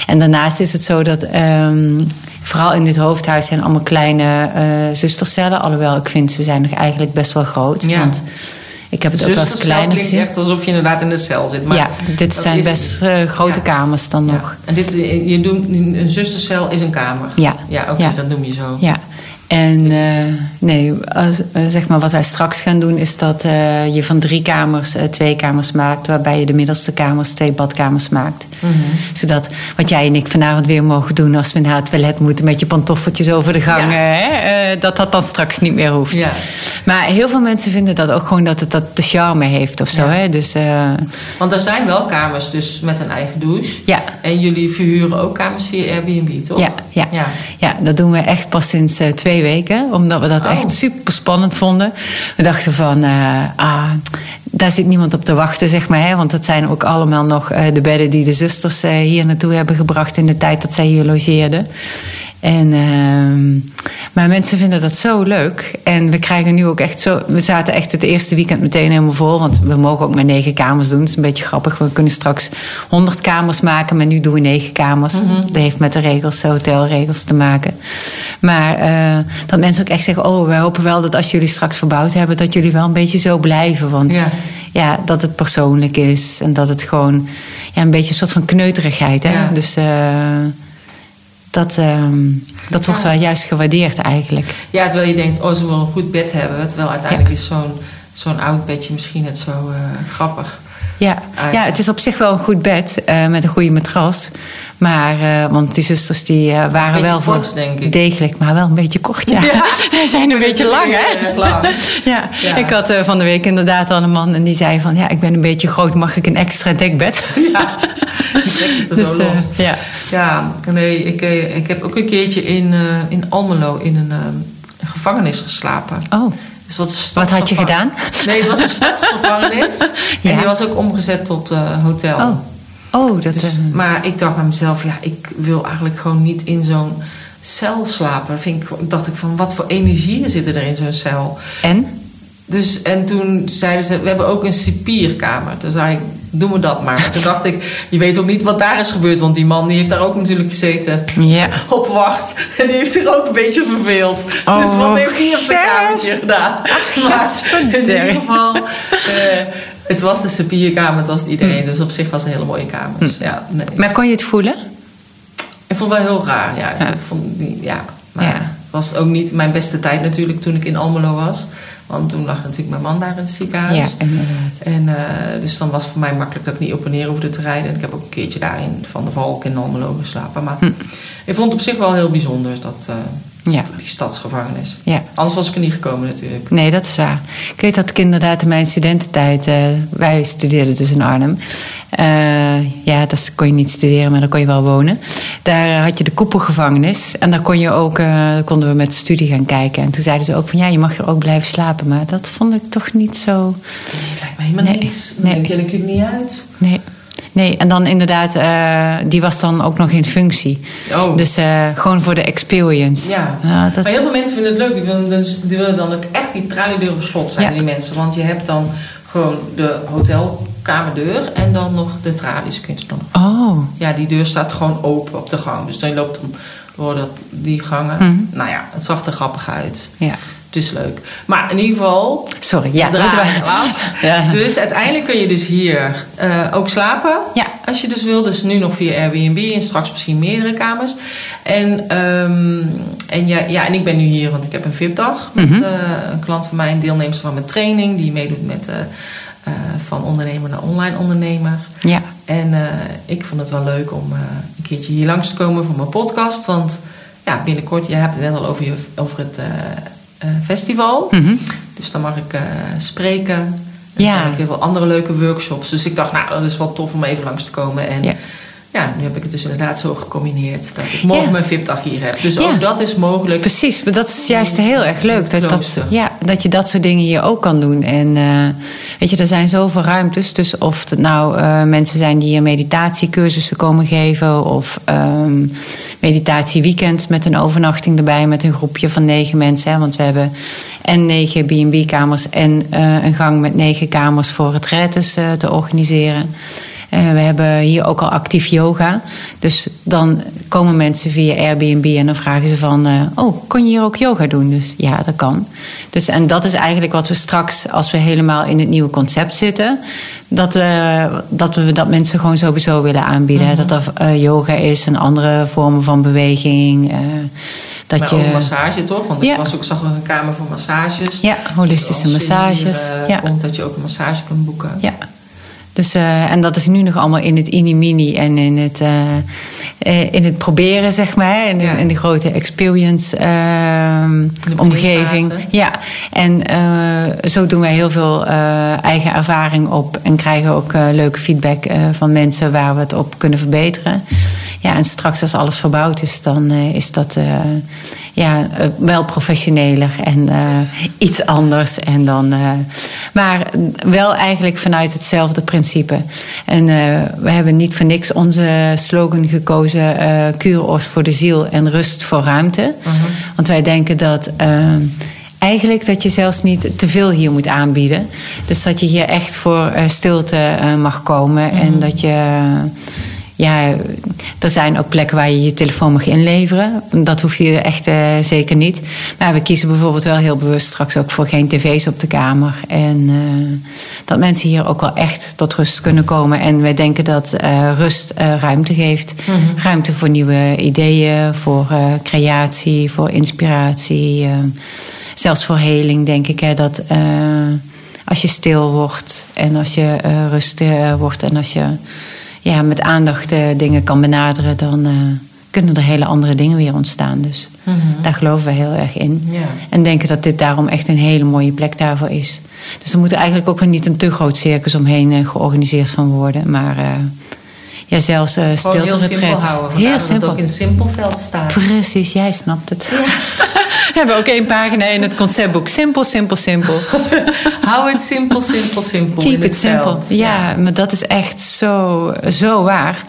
Speaker 2: en daarnaast is het zo dat... ehm, vooral in dit hoofdhuis zijn allemaal kleine eh zustercellen. Alhoewel, ik vind ze zijn nog eigenlijk best wel groot.
Speaker 1: Ja.
Speaker 2: Want ik heb het ook als
Speaker 1: Zustercel
Speaker 2: kleiner
Speaker 1: klinkt
Speaker 2: gezien.
Speaker 1: echt alsof je inderdaad in de cel zit. Maar
Speaker 2: ja, dit zijn
Speaker 1: is-
Speaker 2: best grote
Speaker 1: Ja.
Speaker 2: kamers dan
Speaker 1: Ja.
Speaker 2: nog.
Speaker 1: En dit, je doet, een zustercel is een kamer?
Speaker 2: Ja.
Speaker 1: Ja, oké, dat noem je zo.
Speaker 2: Ja. En eh, nee, als, eh, zeg maar wat wij straks gaan doen is dat eh, je van drie kamers twee kamers maakt, waarbij je de middelste kamers twee badkamers maakt.
Speaker 1: Mhm.
Speaker 2: Zodat wat jij en ik vanavond weer mogen doen als we naar het toilet moeten met je pantoffeltjes over de gang,
Speaker 1: Ja.
Speaker 2: hè, dat dat dan straks niet meer hoeft.
Speaker 1: Ja.
Speaker 2: Maar heel veel mensen vinden dat ook gewoon dat het dat de charme heeft of zo.
Speaker 1: Ja.
Speaker 2: Hè? Dus
Speaker 1: Want er zijn wel kamers dus met een eigen douche.
Speaker 2: ja.
Speaker 1: En jullie verhuren ook kamers via Airbnb, toch?
Speaker 2: Ja, ja.
Speaker 1: ja.
Speaker 2: Ja, dat doen we echt pas sinds eh, twee weken. Omdat we dat
Speaker 1: Oh.
Speaker 2: echt super spannend vonden. We dachten van, eh, ah, daar zit niemand op te wachten, zeg maar. Hè? Want dat zijn ook allemaal nog eh, de bedden die de zusters eh, hier naartoe hebben gebracht... in de tijd dat zij hier logeerden. En, ehm, maar mensen vinden dat zo leuk. En we krijgen nu ook echt zo... We zaten echt het eerste weekend meteen helemaal vol. Want we mogen ook maar negen kamers doen. Dat is een beetje grappig. We kunnen straks honderd kamers maken. Maar nu doen we negen kamers. Dat heeft met de regels, de hotelregels te maken. Maar eh, dat mensen ook echt zeggen... Oh, wij hopen wel dat als jullie straks verbouwd hebben... dat jullie wel een beetje zo blijven. Want
Speaker 1: Ja.
Speaker 2: ja, dat het persoonlijk is. En dat het gewoon ja, een beetje een soort van kneuterigheid. Hè?
Speaker 1: Ja.
Speaker 2: Dus eh, dat, ehm, dat wordt wel juist gewaardeerd eigenlijk.
Speaker 1: Ja, terwijl je denkt, oh, ze willen een goed bed hebben. Terwijl uiteindelijk is zo'n zo'n oud bedje misschien net zo eh, grappig.
Speaker 2: Ja, ja, het is op zich wel een goed bed eh, met een goede matras. Maar, eh, want die zusters die waren wel voor
Speaker 1: denk ik.
Speaker 2: degelijk, maar wel een beetje kort. Ja.
Speaker 1: Ja.
Speaker 2: Ze zijn een beetje lang, hè?
Speaker 1: Lang.
Speaker 2: Ja.
Speaker 1: Ja.
Speaker 2: ik had van de week inderdaad al een man en die zei van... ja, ik ben een beetje groot, mag ik een extra dekbed?
Speaker 1: Ja, er zo
Speaker 2: Dus,
Speaker 1: los.
Speaker 2: ja.
Speaker 1: Ja, nee, ik, eh, ik heb ook een keertje in, eh, in Almelo in een eh, gevangenis geslapen.
Speaker 2: Oh,
Speaker 1: Dus wat,
Speaker 2: wat had je gedaan?
Speaker 1: Nee, het was een stadsgevangenis.
Speaker 2: Ja.
Speaker 1: En die was ook omgezet tot eh, hotel.
Speaker 2: Oh, oh dat
Speaker 1: Dus,
Speaker 2: is...
Speaker 1: maar ik dacht bij mezelf, ja, ik wil eigenlijk gewoon niet in zo'n cel slapen. Vind ik, dacht ik van, wat voor energieën zitten er in zo'n cel?
Speaker 2: en?
Speaker 1: Dus, en toen zeiden ze, we hebben ook een cipierkamer. Toen zei ik, doen we dat maar. Toen dacht ik, je weet ook niet wat daar is gebeurd. Want die man die heeft daar ook natuurlijk gezeten
Speaker 2: Ja.
Speaker 1: op wacht. En die heeft zich ook een beetje verveeld.
Speaker 2: Oh,
Speaker 1: dus wat heeft hij op zijn
Speaker 2: ja.
Speaker 1: kamertje gedaan? Maar in ieder geval, eh, het was de cipierkamer, het was het iedereen. Dus op zich was het een hele mooie kamer. Dus, ja, nee.
Speaker 2: Maar kon je het voelen?
Speaker 1: Ik vond het wel heel raar. Ja,
Speaker 2: Ja.
Speaker 1: Ik vond, ja, maar
Speaker 2: Ja.
Speaker 1: het was ook niet mijn beste tijd natuurlijk toen ik in Almelo was. Want toen lag natuurlijk mijn man daar in het ziekenhuis.
Speaker 2: Ja, inderdaad.
Speaker 1: En eh, dus dan was het voor mij makkelijk dat ik niet op en neer hoefde te rijden. En ik heb ook een keertje daarin Van de Valk in Almelo geslapen. Maar ik vond het op zich wel heel bijzonder, dat, eh,
Speaker 2: Hm. Ja.
Speaker 1: die stadsgevangenis.
Speaker 2: Ja.
Speaker 1: Anders was ik er niet gekomen natuurlijk.
Speaker 2: Nee, dat is waar. Ik weet dat ik inderdaad in mijn studententijd... eh, wij studeerden dus in Arnhem. Eh, ja, dat kon je niet studeren, maar daar kon je wel wonen. Daar had je de koepelgevangenis. En daar kon je ook, eh, konden we met studie gaan kijken. En toen zeiden ze ook van... ja, je mag er ook blijven slapen. Maar dat vond ik toch niet zo...
Speaker 1: Nee, lijkt helemaal
Speaker 2: Nee,
Speaker 1: niks. Dan
Speaker 2: nee.
Speaker 1: denk je, het niet uit.
Speaker 2: Nee. Nee, en dan inderdaad, eh, die was dan ook nog in functie.
Speaker 1: Oh.
Speaker 2: Dus gewoon voor de experience.
Speaker 1: Ja.
Speaker 2: dat,
Speaker 1: Maar heel veel mensen vinden het leuk. Die willen, dus, die willen dan ook echt die traliedeur op slot zijn,
Speaker 2: Ja.
Speaker 1: die mensen. Want je hebt dan gewoon de hotelkamerdeur en dan nog de tralies. Kun je dan
Speaker 2: Oh,
Speaker 1: Ja, die deur staat gewoon open op de gang. Dus dan loopt dan door de, die gangen.
Speaker 2: Mhm.
Speaker 1: Nou ja, het zag er grappig uit.
Speaker 2: ja.
Speaker 1: Het is leuk. Maar in ieder geval...
Speaker 2: Sorry, ja.
Speaker 1: Dus uiteindelijk kun je dus hier eh, ook slapen.
Speaker 2: Ja.
Speaker 1: Als je dus wil. Dus nu nog via Airbnb en straks misschien meerdere kamers. En, ehm, en, ja, ja, en ik ben nu hier, want ik heb een VIP-dag. Met
Speaker 2: Mhm.
Speaker 1: eh, een klant van mij, een deelnemer van mijn training. Die meedoet met eh, eh, van ondernemer naar online ondernemer.
Speaker 2: ja.
Speaker 1: En eh, ik vond het wel leuk om eh, een keertje hier langs te komen voor mijn podcast. Want ja, binnenkort, je hebt het net al over, je, over het festival.
Speaker 2: Mhm.
Speaker 1: Dus dan mag ik spreken. En er
Speaker 2: Ja.
Speaker 1: zijn ook heel veel andere leuke workshops. Dus ik dacht, nou, dat is wel tof om even langs te komen. En
Speaker 2: Ja.
Speaker 1: Ja, nu heb ik het dus inderdaad zo gecombineerd dat ik morgen
Speaker 2: Ja.
Speaker 1: mijn VIP-dag hier heb. Dus
Speaker 2: Ja.
Speaker 1: ook dat is mogelijk.
Speaker 2: Precies, maar dat is juist heel erg leuk. Dat, dat, ja, dat je dat soort dingen hier ook kan doen. En eh, weet je, er zijn zoveel ruimtes. Dus of het nou eh, mensen zijn die hier meditatiecursussen komen geven... of ehm meditatieweekend met een overnachting erbij... met een groepje van negen mensen. Hè, want we hebben en negen B&B-kamers... en eh, een gang met negen kamers voor retraites eh, te organiseren... Eh, we hebben hier ook al actief yoga. Dus dan komen mensen via Airbnb en dan vragen ze van... eh, oh, kon je hier ook yoga doen? Dus ja, dat kan. Dus, en dat is eigenlijk wat we straks, als we helemaal in het nieuwe concept zitten... dat, we dat we dat mensen gewoon sowieso willen aanbieden. hè. Dat er yoga is en andere vormen van beweging. dat
Speaker 1: maar
Speaker 2: je,
Speaker 1: ook massage, toch? Want
Speaker 2: Ja.
Speaker 1: ik was ook, zag ook een kamer voor massages.
Speaker 2: Ja, holistische massages.
Speaker 1: hier,
Speaker 2: ja.
Speaker 1: komt, dat je ook een massage kunt boeken.
Speaker 2: Ja. Dus, eh, en dat is nu nog allemaal in het mini-mini en in het, eh, eh, in het proberen, zeg maar. In,
Speaker 1: Ja.
Speaker 2: in de grote experience
Speaker 1: De
Speaker 2: omgeving. Ja, en zo doen wij heel veel eigen ervaring op. En krijgen ook leuke feedback van mensen waar we het op kunnen verbeteren. Ja, en straks als alles verbouwd is, dan eh, is dat eh, ja, eh, wel professioneler en iets anders. En dan, maar wel eigenlijk vanuit hetzelfde principe. En we hebben niet voor niks onze slogan gekozen: kuuroord voor de ziel en rust voor ruimte. Want wij denken dat. Eigenlijk dat je zelfs niet te veel hier moet aanbieden. Dus dat je hier echt voor stilte mag komen. En dat je ja, er zijn ook plekken waar je je telefoon mag inleveren. Dat hoeft hier echt eh, zeker niet. Maar we kiezen bijvoorbeeld wel heel bewust straks ook voor geen tv's op de kamer. En eh, dat mensen hier ook wel echt tot rust kunnen komen. En wij denken dat eh, rust ruimte geeft. Ruimte voor nieuwe ideeën, voor creatie, voor inspiratie. zelfs voor heling denk ik. Hè, dat als je stil wordt en als je rustig wordt en als je ja, met aandacht eh, dingen kan benaderen, dan eh, kunnen er hele andere dingen weer ontstaan. Dus daar geloven we heel erg in.
Speaker 1: Ja.
Speaker 2: En denken dat dit daarom echt een hele mooie plek daarvoor is. Dus er moet eigenlijk ook weer niet een te groot circus omheen eh, georganiseerd van worden. Maar ja, zelfs uh,
Speaker 1: simpel
Speaker 2: stilte-retreats.
Speaker 1: houden.
Speaker 2: Heel
Speaker 1: dat
Speaker 2: simpel.
Speaker 1: het ook in Simpelveld staat.
Speaker 2: Precies, jij snapt het. we hebben ook één pagina in het conceptboek. Simpel, simpel, simpel.
Speaker 1: Hou het simpel, simpel, simpel.
Speaker 2: Keep it simple. Ja, maar dat is echt zo, zo waar.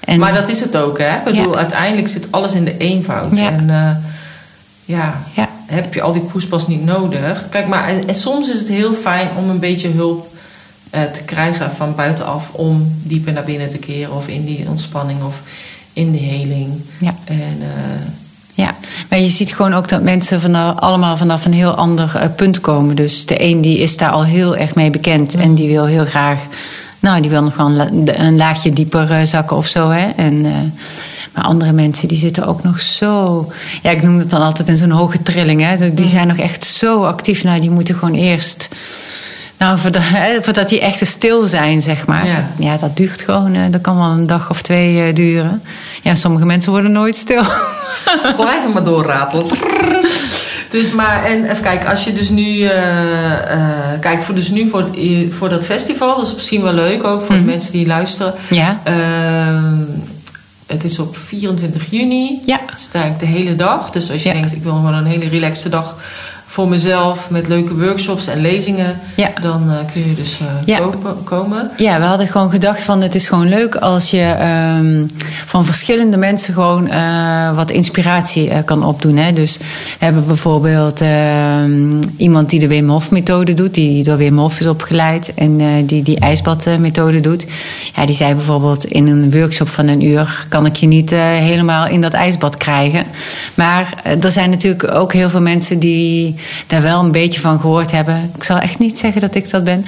Speaker 2: En,
Speaker 1: Maar dat is het ook, hè? Ik bedoel,
Speaker 2: Ja.
Speaker 1: uiteindelijk zit alles in de eenvoud.
Speaker 2: Ja.
Speaker 1: En eh, ja, heb je al die poespas niet nodig. Kijk, maar en, en soms is het heel fijn om een beetje hulp eh, te krijgen van buitenaf... om dieper naar binnen te keren of in die ontspanning of in de heling.
Speaker 2: Ja.
Speaker 1: En eh,
Speaker 2: Ja, maar je ziet gewoon ook dat mensen vanaf, allemaal vanaf een heel ander eh, punt komen. Dus de een die is daar al heel erg mee bekend en die wil heel graag, nou, die wil nog wel een, la- een laagje dieper eh, zakken of zo. Hè? En, eh, maar andere mensen die zitten ook nog zo, ja, ik noem het dan altijd in zo'n hoge trilling. Hè? Die die zijn nog echt zo actief. Nou, die moeten gewoon eerst. Nou, voordat, hè, voordat die echt stil zijn, zeg maar.
Speaker 1: Ja.
Speaker 2: Ja, dat duurt gewoon. dat kan wel een dag of twee eh, duren. Ja, sommige mensen worden nooit stil.
Speaker 1: blijf maar doorratelen. Dus maar, en even kijken, als je dus nu eh, eh, kijkt voor, dus nu voor, voor dat festival, dat is misschien wel leuk ook voor de mensen die luisteren.
Speaker 2: Ja.
Speaker 1: Ehm, het is op 24 juni.
Speaker 2: Ja.
Speaker 1: Het is eigenlijk de hele dag. Dus als je
Speaker 2: Ja.
Speaker 1: denkt, ik wil gewoon een hele relaxte dag voor mezelf met leuke workshops en lezingen,
Speaker 2: Ja.
Speaker 1: dan eh, kun je dus
Speaker 2: Ja.
Speaker 1: kopen- komen.
Speaker 2: Ja, we hadden gewoon gedacht van het is gewoon leuk als je ehm, van verschillende mensen gewoon eh, wat inspiratie kan opdoen. Hè? Dus we hebben bijvoorbeeld ehm, iemand die de Wim Hof methode doet, die door Wim Hof is opgeleid en die die ijsbadmethode doet. Ja, die zei bijvoorbeeld in een workshop van een uur kan ik je niet helemaal in dat ijsbad krijgen. Maar er zijn natuurlijk ook heel veel mensen die daar wel een beetje van gehoord hebben. Ik zal echt niet zeggen dat ik dat ben.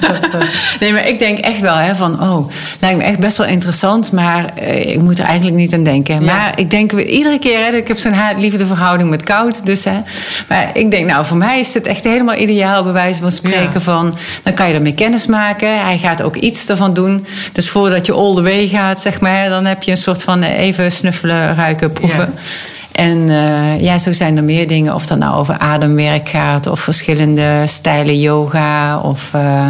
Speaker 2: nee, maar ik denk echt wel hè, van, oh, lijkt me echt best wel interessant, maar eh, ik moet er eigenlijk niet aan denken.
Speaker 1: Ja.
Speaker 2: Maar ik denk weer iedere keer, hè, ik heb zo'n haat-liefde verhouding met koud, dus hè. Maar ik denk, nou, voor mij is het echt helemaal ideaal, bij wijze van spreken,
Speaker 1: Ja.
Speaker 2: van, dan kan je ermee kennis maken. Hij gaat ook iets ervan doen. Dus voordat je all the way gaat, zeg maar, dan heb je een soort van eh, even snuffelen, ruiken, proeven.
Speaker 1: Ja.
Speaker 2: En eh, ja, zo zijn er meer dingen. Of dat nou over ademwerk gaat, of verschillende stijlen yoga. Of eh,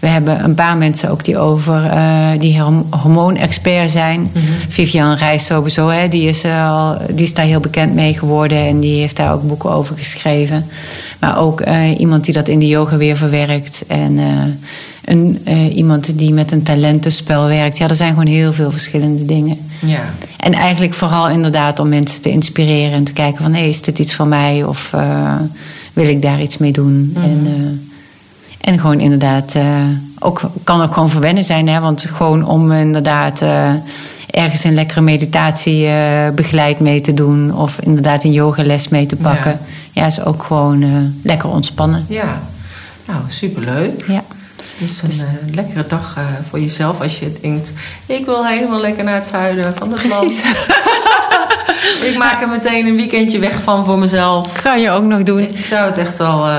Speaker 2: we hebben een paar mensen ook die over eh, die horm- hormoonexpert zijn. Vivian Reis sowieso, hè, die, is, al, die is daar heel bekend mee geworden en die heeft daar ook boeken over geschreven. Maar ook iemand die dat in de yoga weer verwerkt. En een, eh, iemand die met een talentenspel werkt. Ja, er zijn gewoon heel veel verschillende dingen.
Speaker 1: Ja.
Speaker 2: En eigenlijk vooral inderdaad om mensen te inspireren en te kijken van... hé, is dit iets voor mij of eh, wil ik daar iets mee doen? en, eh, en gewoon inderdaad, ook, kan ook gewoon verwennen zijn. Hè? Want gewoon om inderdaad ergens een lekkere meditatie begeleid mee te doen... of inderdaad een yogales mee te pakken. Ja, is ook gewoon lekker ontspannen.
Speaker 1: ja. Nou, superleuk.
Speaker 2: Ja.
Speaker 1: Dus een eh, lekkere dag eh, voor jezelf als je denkt... ik wil helemaal lekker naar het zuiden van het
Speaker 2: Precies.
Speaker 1: Ik maak er meteen een weekendje weg van voor mezelf.
Speaker 2: Kan je ook nog doen.
Speaker 1: Ik zou het echt wel... eh,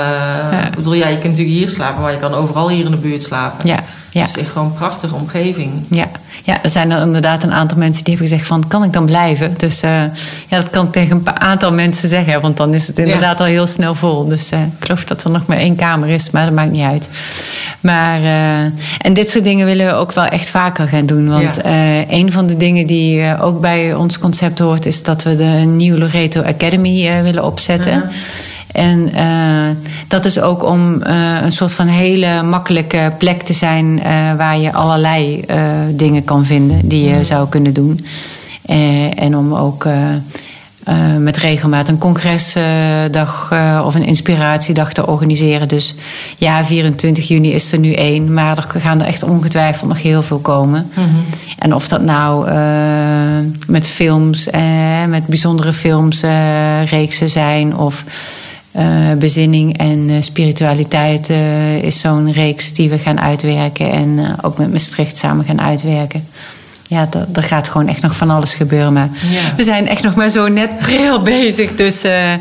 Speaker 2: Ja.
Speaker 1: Ik bedoel, ja, je kunt natuurlijk hier slapen... maar je kan overal hier in de buurt slapen.
Speaker 2: Ja, ja.
Speaker 1: Dus echt gewoon een prachtige omgeving.
Speaker 2: Ja. Ja, er zijn er inderdaad een aantal mensen die hebben gezegd van... kan ik dan blijven? Dus eh, ja, dat kan ik tegen een paar aantal mensen zeggen... want dan is het inderdaad al heel snel vol. Dus eh, ik geloof dat er nog maar één kamer is, maar dat maakt niet uit. Maar, eh, en dit soort dingen willen we ook wel echt vaker gaan doen. Want
Speaker 1: Ja.
Speaker 2: een van de dingen die ook bij ons concept hoort... is dat we de Nieuw Loreto Academy willen opzetten...
Speaker 1: Mhm.
Speaker 2: En eh, dat is ook om eh, een soort van hele makkelijke plek te zijn eh, waar je allerlei dingen kan vinden die je zou kunnen doen. En om ook met regelmaat een congresdag of een inspiratiedag te organiseren. Dus ja, 24 juni is er nu één, maar er gaan er echt ongetwijfeld nog heel veel komen. En of dat nou met films, eh, met bijzondere films, eh, reeksen zijn of eh, bezinning en eh, spiritualiteit eh, is zo'n reeks die we gaan uitwerken en ook met Maastricht samen gaan uitwerken. Ja, dat- er gaat gewoon echt nog van alles gebeuren. Maar
Speaker 1: Ja.
Speaker 2: we zijn echt nog maar zo net pril bezig. Dus eh, er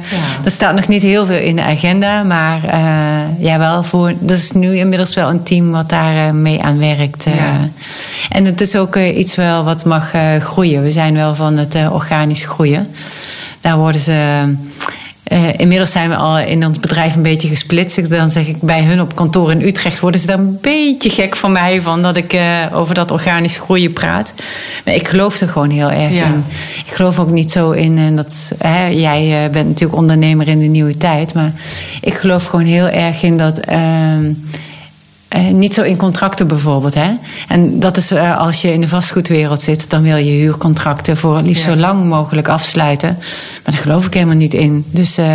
Speaker 2: staat nog niet heel veel in de agenda. Maar ja, wel voor. Er is nu inmiddels wel een team wat daar mee aan werkt.
Speaker 1: Ja.
Speaker 2: En het is ook iets wel wat mag groeien. We zijn wel van het organisch groeien. Daar worden ze. Eh, inmiddels zijn we al in ons bedrijf een beetje gesplitst. Dan zeg ik bij hun op kantoor in Utrecht worden ze daar een beetje gek van mij van dat ik eh, over dat organisch groeien praat. Maar ik geloof er gewoon heel erg
Speaker 1: Ja.
Speaker 2: in. Ik geloof ook niet zo in en dat hè, jij eh, bent natuurlijk ondernemer in de nieuwe tijd, maar ik geloof gewoon heel erg in dat. Eh, niet zo in contracten bijvoorbeeld. Hè? En dat is eh, als je in de vastgoedwereld zit, dan wil je huurcontracten voor het liefst
Speaker 1: Ja.
Speaker 2: zo lang mogelijk afsluiten. Maar daar geloof ik helemaal niet in. Dus eh,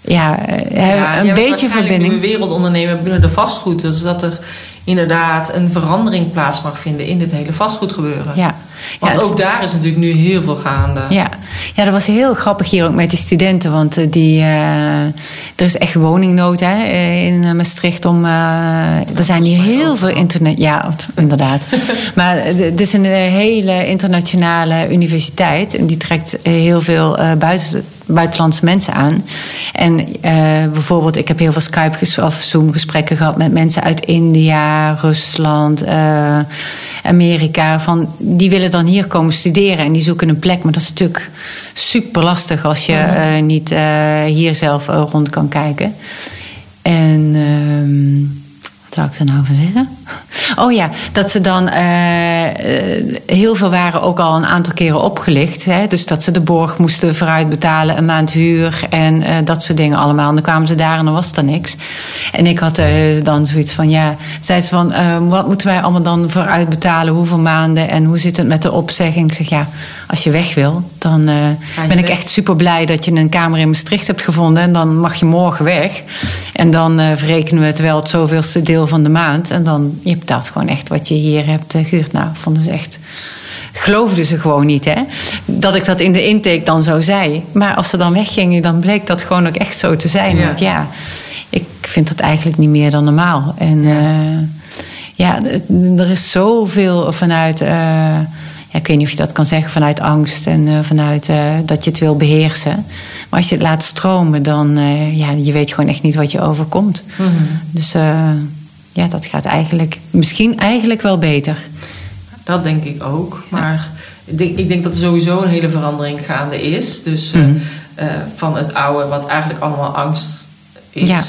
Speaker 2: ja,
Speaker 1: Ja,
Speaker 2: een beetje verbinding.
Speaker 1: nu een wereldondernemer binnen de vastgoed. Dus dat er inderdaad een verandering plaats mag vinden in dit hele vastgoedgebeuren.
Speaker 2: Ja.
Speaker 1: Want
Speaker 2: Ja,
Speaker 1: ook daar is natuurlijk nu heel veel gaande.
Speaker 2: Ja. ja, dat was heel grappig hier ook met die studenten. Want eh, die, eh, er is echt woningnood hè, eh, in Maastricht. Om, er zijn hier heel veel internet... Ja, inderdaad. maar het is een hele internationale universiteit. En die trekt heel veel buiten, buitenlandse mensen aan. En eh, bijvoorbeeld, ik heb heel veel Skype of Zoom gesprekken gehad met mensen uit India, Rusland, eh, Amerika. Van, die willen dan hier komen studeren en die zoeken een plek. Maar dat is natuurlijk super lastig als je eh, niet hier zelf rond kan kijken. En ehm, wat zou ik daar nou van zeggen? Oh ja, dat ze dan eh, eh, heel veel waren ook al een aantal keren opgelicht. Hè? Dus dat ze de borg moesten vooruit betalen, een maand huur en eh, dat soort dingen allemaal. En dan kwamen ze daar en dan was er niks. En ik had dan zoiets van, ja, zei ze van, wat moeten wij allemaal dan vooruit betalen? Hoeveel maanden en hoe zit het met de opzegging? Ik zeg, ja, als je weg wil, dan ben ik echt super blij dat je een kamer in Maastricht hebt gevonden. En dan mag je morgen weg. En dan verrekenen we het wel het zoveelste deel van de maand. En dan, je betaalt gewoon echt wat je hier hebt uh, gehuurd. Nou, vonden ze echt... Geloofden ze gewoon niet, hè? Dat ik dat in de intake dan zo zei. Maar als ze dan weggingen, dan bleek dat gewoon ook echt zo te zijn. Want ja, ik vind dat eigenlijk niet meer dan normaal. En ja, uh, ja er is zoveel vanuit... Uh, ja, ik weet niet of je dat kan zeggen vanuit angst en uh, vanuit dat je het wil beheersen. Maar als je het laat stromen, dan ja, je weet gewoon echt niet wat je overkomt. Mm -hmm. Dus ja, dat gaat eigenlijk misschien eigenlijk wel beter.
Speaker 1: Dat denk ik ook. Maar ik, denk, ik denk dat er sowieso een hele verandering gaande is. Dus uh, mm. uh, van het oude, wat eigenlijk allemaal angst is. Ja.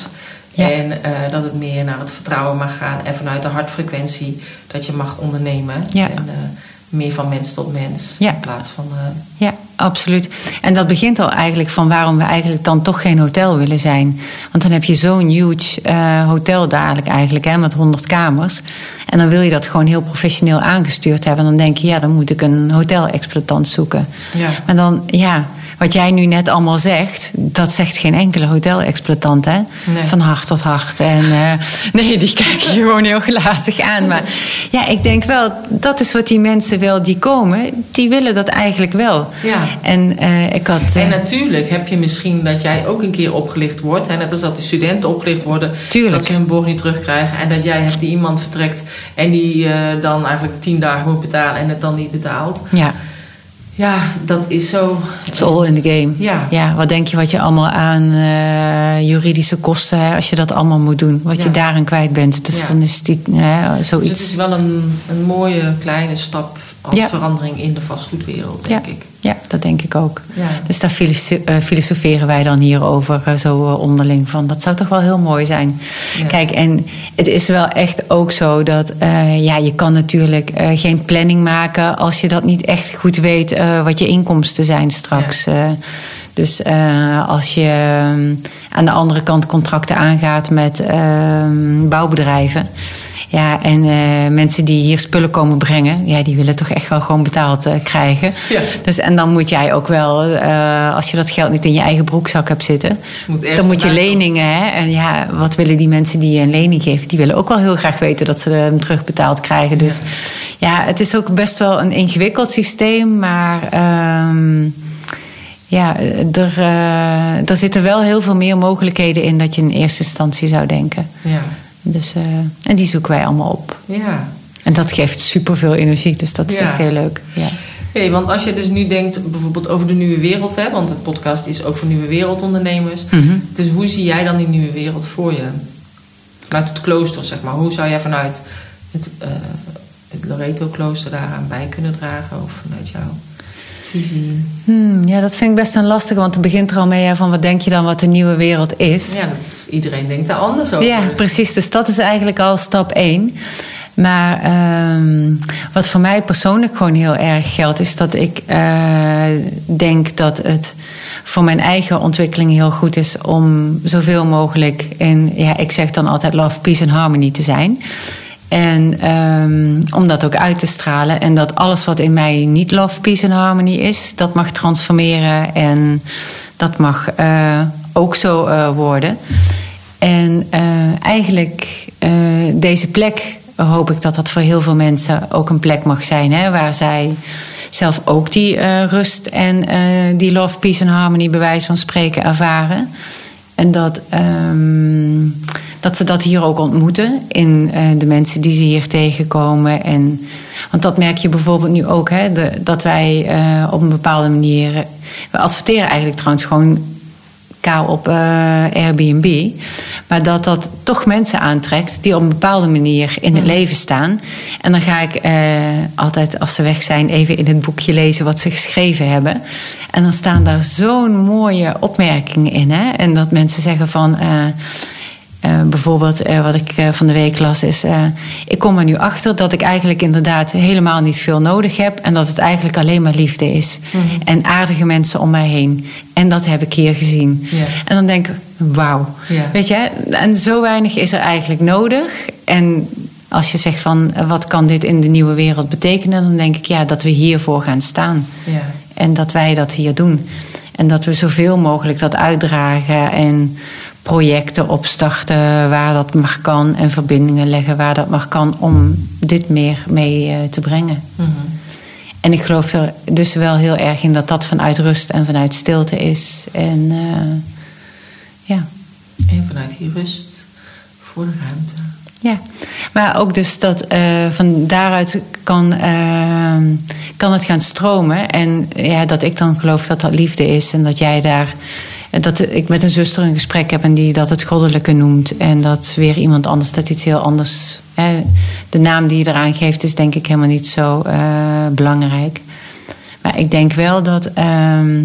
Speaker 1: Ja. En uh, dat het meer naar het vertrouwen mag gaan. En vanuit de hartfrequentie dat je mag ondernemen. Ja. En meer van mens tot mens. Ja. In plaats van.
Speaker 2: ja, absoluut. En dat begint al eigenlijk van waarom we eigenlijk dan toch geen hotel willen zijn. Want dan heb je zo'n huge uh, hotel dadelijk eigenlijk, hè, met 100 kamers. En dan wil je dat gewoon heel professioneel aangestuurd hebben. En dan denk je, ja, dan moet ik een hotelexploitant zoeken. Ja. Maar dan, ja, wat jij nu net allemaal zegt, dat zegt geen enkele hotelexploitant, hè? Van hart tot hart. En uh, nee, die kijken je gewoon heel glazig aan. Maar ja, ik denk wel, dat is wat die mensen wel die komen, die willen dat eigenlijk wel. Ja.
Speaker 1: En, uh, ik had, uh, en natuurlijk heb je misschien dat jij ook een keer opgelicht wordt. Hè? Net als dat de studenten opgelicht worden, tuurlijk. dat ze hun borg niet terugkrijgen. En dat jij hebt die iemand vertrekt en die dan eigenlijk tien dagen moet betalen en het dan niet betaalt. Ja. Ja, dat is zo.
Speaker 2: It's all in the game. Ja. ja wat denk je wat je allemaal aan uh, juridische kosten, hè, als je dat allemaal moet doen, wat ja. je daarin kwijt bent. Dus ja. dan is die, hè, zoiets. Dus
Speaker 1: het is wel een, een mooie kleine stap als verandering in de vastgoedwereld, denk ik.
Speaker 2: Ja, dat denk ik ook. Dus daar eh, filosoferen wij dan hier over uh, zo onderling van. Dat zou toch wel heel mooi zijn. Kijk, en het is wel echt ook zo dat uh, ja, je kan natuurlijk geen planning maken als je dat niet echt goed weet wat je inkomsten zijn straks. Ja. Dus als je aan de andere kant contracten aangaat met ehm, bouwbedrijven ja, en uh, mensen die hier spullen komen brengen, ja, die willen toch echt wel gewoon betaald uh, krijgen. Ja. Dus, en dan moet jij ook wel, uh, als je dat geld niet in je eigen broekzak hebt zitten, moet dan moet je leningen. Hè? En ja, wat willen die mensen die je een lening geven? Die willen ook wel heel graag weten dat ze hem terugbetaald krijgen. Dus ja, ja het is ook best wel een ingewikkeld systeem, maar. Um, ja, er, er zitten wel heel veel meer mogelijkheden in dat je in eerste instantie zou denken. Ja. Dus, uh, en die zoeken wij allemaal op. Ja. En dat geeft superveel energie, dus dat is ja. echt heel leuk. Ja.
Speaker 1: Hey, want als je dus nu denkt bijvoorbeeld over de nieuwe wereld, hè, want het podcast is ook voor nieuwe wereldondernemers. Mm -hmm. Dus hoe zie jij dan die nieuwe wereld voor je? Vanuit het klooster, zeg maar. Hoe zou jij vanuit het, uh, het Loreto-klooster daaraan bij kunnen dragen? Of vanuit jou? Visie?
Speaker 2: Hmm, ja, dat vind ik best een lastige, want het begint er al mee van wat denk je dan wat de nieuwe wereld is.
Speaker 1: Ja, dat is, iedereen denkt daar anders over.
Speaker 2: Ja, precies. Dus dat is eigenlijk al stap één. Maar uh, wat voor mij persoonlijk gewoon heel erg geldt, is dat ik uh, denk dat het voor mijn eigen ontwikkeling heel goed is om zoveel mogelijk in, ja, ik zeg dan altijd love, peace en harmony te zijn. En um, om dat ook uit te stralen. En dat alles wat in mij niet love, peace en harmony is, dat mag transformeren. En dat mag uh, ook zo uh, worden. En uh, eigenlijk deze plek hoop ik dat dat voor heel veel mensen ook een plek mag zijn. Hè, waar zij zelf ook die rust en die love, peace en harmony bij van spreken ervaren. En dat... Um, dat ze dat hier ook ontmoeten in uh, de mensen die ze hier tegenkomen. En, want dat merk je bijvoorbeeld nu ook, hè, dat wij uh, op een bepaalde manier. We adverteren eigenlijk trouwens gewoon op uh, Airbnb. Maar dat dat toch mensen aantrekt die op een bepaalde manier in het mm. leven staan. En dan ga ik altijd, als ze weg zijn, even in het boekje lezen wat ze geschreven hebben. En dan staan daar zo'n mooie opmerkingen in. Hè? En dat mensen zeggen van Eh, bijvoorbeeld, eh, wat ik eh, van de week las, is: Ik kom er nu achter dat ik eigenlijk inderdaad helemaal niet veel nodig heb. En dat het eigenlijk alleen maar liefde is. En aardige mensen om mij heen. En dat heb ik hier gezien. En dan denk ik: Wauw. Weet je, en zo weinig is er eigenlijk nodig. En als je zegt van wat kan dit in de nieuwe wereld betekenen, dan denk ik ja, dat we hiervoor gaan staan.
Speaker 1: Ja.
Speaker 2: En dat wij dat hier doen. En dat we zoveel mogelijk dat uitdragen en projecten opstarten waar dat mag kan. En verbindingen leggen waar dat mag kan om dit meer mee eh, te brengen.
Speaker 1: Mhm.
Speaker 2: En ik geloof er dus wel heel erg in dat dat vanuit rust en vanuit stilte is. En eh, ja.
Speaker 1: En vanuit die rust voor de ruimte.
Speaker 2: Ja, maar ook dus dat eh, van daaruit kan, eh, kan het gaan stromen. En ja, dat ik dan geloof dat dat liefde is. En dat jij daar. Dat ik met een zuster een gesprek heb en die dat het goddelijke noemt. En dat weer iemand anders dat iets heel anders. Hè, de naam die je eraan geeft is denk ik helemaal niet zo eh, belangrijk. Maar ik denk wel dat, ehm,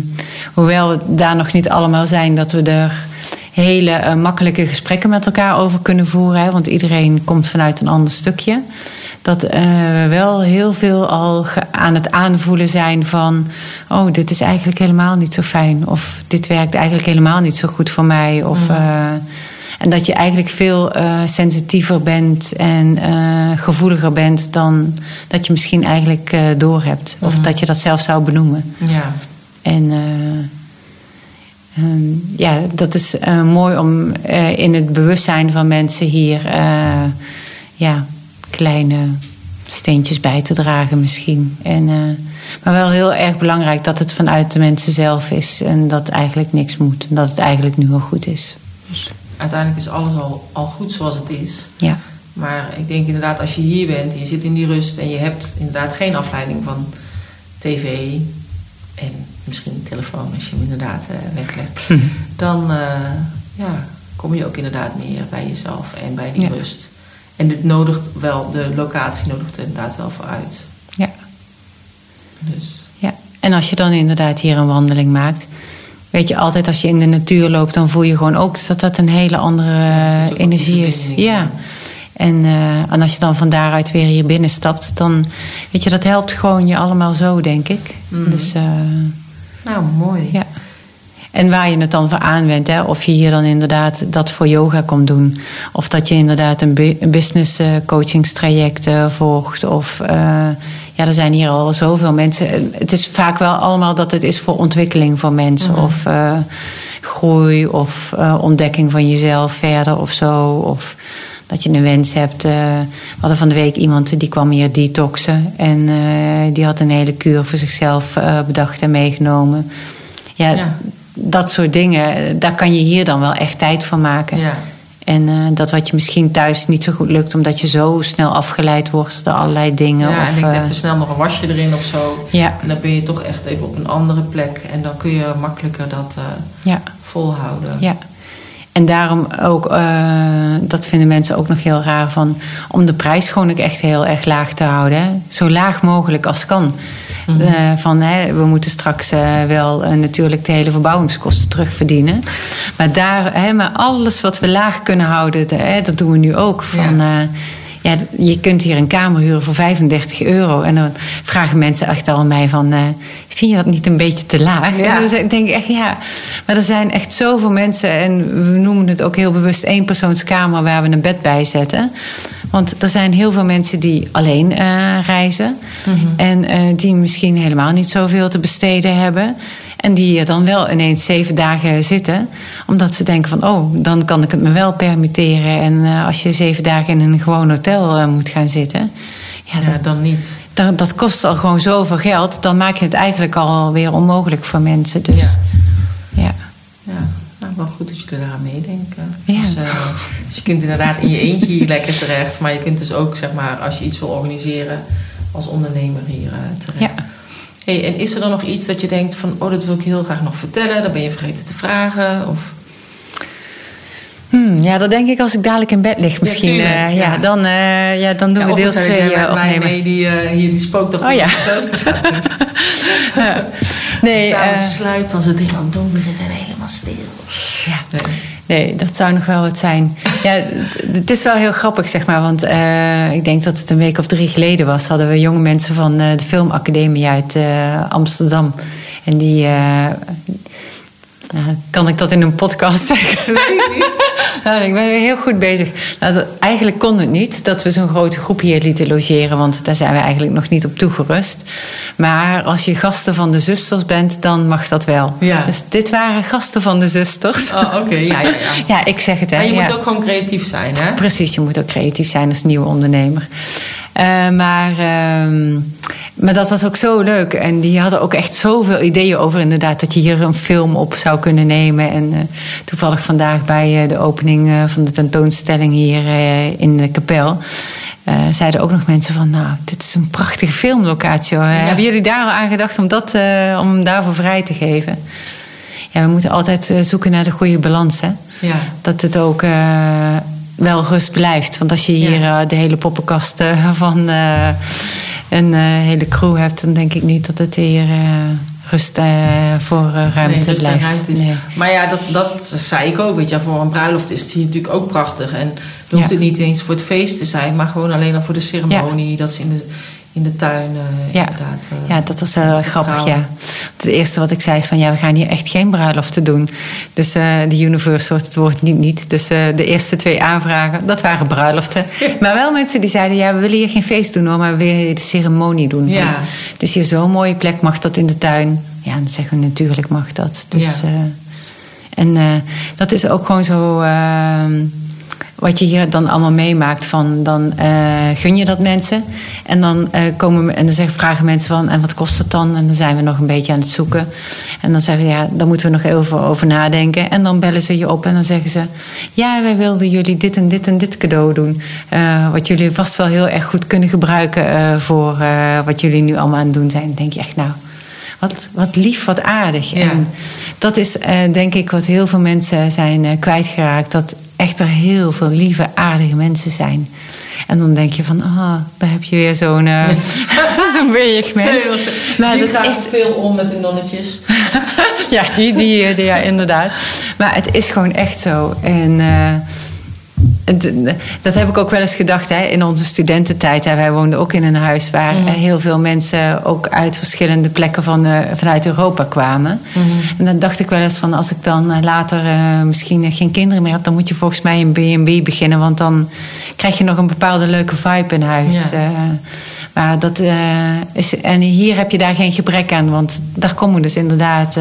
Speaker 2: hoewel we daar nog niet allemaal zijn, dat we er hele eh, makkelijke gesprekken met elkaar over kunnen voeren. Want iedereen komt vanuit een ander stukje. Dat eh, we wel heel veel al aan het aanvoelen zijn van... oh, dit is eigenlijk helemaal niet zo fijn. Of dit werkt eigenlijk helemaal niet zo goed voor mij. Of, eh, en dat je eigenlijk veel eh, sensitiever bent en gevoeliger bent... dan dat je misschien eigenlijk doorhebt. Of dat je dat zelf zou benoemen.
Speaker 1: Ja.
Speaker 2: En eh, ehm, ja, dat is mooi om in het bewustzijn van mensen hier ja, kleine steentjes bij te dragen misschien. En, eh, maar wel heel erg belangrijk dat het vanuit de mensen zelf is en dat eigenlijk niks moet. En dat het eigenlijk nu al goed is.
Speaker 1: Dus uiteindelijk is alles al, al goed zoals het is.
Speaker 2: Ja,
Speaker 1: Maar ik denk inderdaad, als je hier bent en je zit in die rust en je hebt inderdaad geen afleiding van tv en misschien telefoon als je hem inderdaad eh, weglegt, dan eh, ja, kom je ook inderdaad meer bij jezelf en bij die
Speaker 2: Ja.
Speaker 1: rust. En dit nodigt wel, de locatie nodigt er inderdaad wel voor uit.
Speaker 2: ja.
Speaker 1: Dus
Speaker 2: Ja, en als je dan inderdaad hier een wandeling maakt. Weet je, altijd als je in de natuur loopt, dan voel je gewoon ook dat dat een hele andere
Speaker 1: er die
Speaker 2: energie is. Ja. En, eh, en als je dan van daaruit weer hier binnen stapt, dan weet je, dat helpt gewoon je allemaal zo, denk ik.
Speaker 1: Mhm.
Speaker 2: Dus eh,
Speaker 1: nou, mooi.
Speaker 2: ja. En waar je het dan voor aanwendt, hè, of je hier dan inderdaad dat voor yoga komt doen, of dat je inderdaad een, bu- een business eh, coachingstraject volgt, of eh, ja, er zijn hier al zoveel mensen. Het is vaak wel allemaal dat het is voor ontwikkeling van mensen,
Speaker 1: Mhm.
Speaker 2: of eh, groei, of ontdekking van jezelf verder of zo, of dat je een wens hebt. eh, we hadden van de week iemand die kwam hier detoxen en die had een hele kuur voor zichzelf bedacht en meegenomen. Ja,
Speaker 1: Ja.
Speaker 2: Dat soort dingen, daar kan je hier dan wel echt tijd voor maken.
Speaker 1: Ja.
Speaker 2: En eh, dat wat je misschien thuis niet zo goed lukt, omdat je zo snel afgeleid wordt door allerlei dingen.
Speaker 1: Ja,
Speaker 2: of,
Speaker 1: en denk
Speaker 2: eh,
Speaker 1: even snel nog een wasje erin of zo.
Speaker 2: ja,
Speaker 1: En dan ben je toch echt even op een andere plek. En dan kun je makkelijker dat eh,
Speaker 2: ja,
Speaker 1: volhouden.
Speaker 2: ja. En daarom ook, eh, dat vinden mensen ook nog heel raar van, om de prijs gewoon ook echt heel erg laag te houden. Hè? Zo laag mogelijk als kan.
Speaker 1: Mhm.
Speaker 2: Eh, van, hè, we moeten straks eh, wel eh, natuurlijk de hele verbouwingskosten terugverdienen. Maar, daar, hè, maar alles wat we laag kunnen houden, de- hè, dat doen we nu ook. Van,
Speaker 1: Ja.
Speaker 2: ja, je kunt hier een kamer huren voor 35 euro. En dan vragen mensen echt al aan mij van... vind je dat niet een beetje te laag?
Speaker 1: Ja.
Speaker 2: En dan denk ik echt, ja. Maar er zijn echt zoveel mensen... en we noemen het ook heel bewust éénpersoonskamer... waar we een bed bij zetten. Want er zijn heel veel mensen die alleen eh, reizen... en eh, die misschien helemaal niet zoveel te besteden hebben... En die dan wel ineens zeven dagen zitten. Omdat ze denken van, oh, dan kan ik het me wel permitteren. En eh, als je zeven dagen in een gewoon hotel moet gaan zitten... Ja,
Speaker 1: Ja,
Speaker 2: dat,
Speaker 1: dan niet.
Speaker 2: dat, dat kost al gewoon zoveel geld. Dan maak je het eigenlijk alweer onmogelijk voor mensen. Dus ja,
Speaker 1: Ja, nou, wel goed dat jullie eraan meedenken.
Speaker 2: Ja.
Speaker 1: Dus je kunt inderdaad in je eentje hier lekker terecht. Maar je kunt dus ook, zeg maar, als je iets wil organiseren... als ondernemer hier eh, terecht.
Speaker 2: Ja.
Speaker 1: Hey, en is er dan nog iets dat je denkt van... oh, dat wil ik heel graag nog vertellen. Dan ben je vergeten te vragen. Of...
Speaker 2: Hmm, ja, dat denk ik als ik dadelijk in bed lig misschien.
Speaker 1: tuurlijk,
Speaker 2: eh, ja,
Speaker 1: ja.
Speaker 2: dan, eh, ja, dan doen
Speaker 1: Ja,
Speaker 2: we deel
Speaker 1: zou
Speaker 2: 2
Speaker 1: jij met mij
Speaker 2: opnemen.
Speaker 1: mee die eh, hier die spooktocht
Speaker 2: Oh, ja.
Speaker 1: klooster gaat.
Speaker 2: Ja. Nee,
Speaker 1: S'avonds
Speaker 2: eh,
Speaker 1: als het helemaal donker is en helemaal stil.
Speaker 2: ja.
Speaker 1: Nee.
Speaker 2: Nee, dat zou nog wel wat zijn. Ja, het is wel heel grappig, zeg maar. Want uh, ik denk dat het een week of drie geleden was. Hadden we jonge mensen van uh, de Filmacademie uit uh, Amsterdam. En die, nou, kan ik dat in een podcast zeggen? nou, ik ben heel goed bezig. Nou, dat, eigenlijk kon het niet dat we zo'n grote groep hier lieten logeren, want daar zijn we eigenlijk nog niet op toegerust. Maar als je gasten van de zusters bent, dan mag dat wel.
Speaker 1: Ja.
Speaker 2: Dus dit waren gasten van de zusters.
Speaker 1: Oh, oké. Ja, ja, ja.
Speaker 2: ja, ik zeg het. Hè.
Speaker 1: Maar je moet ook gewoon creatief zijn, hè?
Speaker 2: Precies, je moet ook creatief zijn als nieuwe ondernemer. Uh, maar, uh, maar dat was ook zo leuk. En die hadden ook echt zoveel ideeën over inderdaad... dat je hier een film op zou kunnen nemen. En uh, toevallig vandaag bij de opening van de tentoonstelling hier in de kapel... zeiden ook nog mensen van... nou, dit is een prachtige filmlocatie. Ja. Hebben jullie daar al aan gedacht om, dat, om hem daarvoor vrij te geven? Ja, we moeten altijd zoeken naar de goede balans, hè?
Speaker 1: Ja.
Speaker 2: Dat het ook wel rust blijft. Want als je hier ja. de hele poppenkast van een hele crew hebt, dan denk ik niet dat het hier rust voor ruimte
Speaker 1: nee,
Speaker 2: blijft.
Speaker 1: Ruimte is. Nee. Maar ja, dat, dat zei ik ook. Weet je, voor een bruiloft is het hier natuurlijk ook prachtig. En dan hoeft ja. het niet eens voor het feest te zijn, maar gewoon alleen al voor de ceremonie. Ja. Dat ze in de, in de tuin uh,
Speaker 2: ja.
Speaker 1: inderdaad. Uh,
Speaker 2: ja, dat was wel grappig, ja. Het eerste wat ik zei is van ja, we gaan hier echt geen bruiloften doen. Dus uh, de universe wordt het woord niet niet. Dus de eerste twee aanvragen, dat waren bruiloften. maar wel mensen die zeiden ja, we willen hier geen feest doen hoor, maar we willen hier de ceremonie doen.
Speaker 1: Ja.
Speaker 2: Want het is hier zo'n mooie plek, mag dat in de tuin? Ja, dan zeggen we natuurlijk mag dat. Dus,
Speaker 1: Ja.
Speaker 2: en dat is ook gewoon zo ehm, wat je hier dan allemaal meemaakt van dan uh, gun je dat mensen? En dan uh, komen en dan zeggen, vragen mensen van en wat kost het dan? En dan zijn we nog een beetje aan het zoeken. En dan zeggen ja dan moeten we nog even over nadenken. En dan bellen ze je op en dan zeggen ze ja wij wilden jullie dit en dit en dit cadeau doen. Uh, wat jullie vast wel heel erg goed kunnen gebruiken voor wat jullie nu allemaal aan het doen zijn. Dan denk je echt nou wat, wat lief, wat aardig.
Speaker 1: Ja.
Speaker 2: En dat is uh, denk ik wat heel veel mensen zijn uh, kwijtgeraakt. Dat echt er heel veel lieve, aardige mensen zijn. En dan denk je van, ah, oh, daar heb je weer zo'n uh, zo'n mens.
Speaker 1: Nee,
Speaker 2: maar
Speaker 1: die gaat
Speaker 2: is...
Speaker 1: veel om met de nonnetjes.
Speaker 2: ja, die, die, die, ja, inderdaad. Maar het is gewoon echt zo. En dat heb ik ook wel eens gedacht hè, in onze studententijd. Hè. Wij woonden ook in een huis waar
Speaker 1: Mhm.
Speaker 2: heel veel mensen ook uit verschillende plekken van, uh, vanuit Europa kwamen.
Speaker 1: Mhm.
Speaker 2: En dan dacht ik wel eens van als ik dan uh, later uh, misschien geen kinderen meer heb, dan moet je volgens mij een B&B beginnen. Want dan krijg je nog een bepaalde leuke vibe in huis.
Speaker 1: Ja.
Speaker 2: maar dat is. En hier heb je daar geen gebrek aan, want daar komen dus inderdaad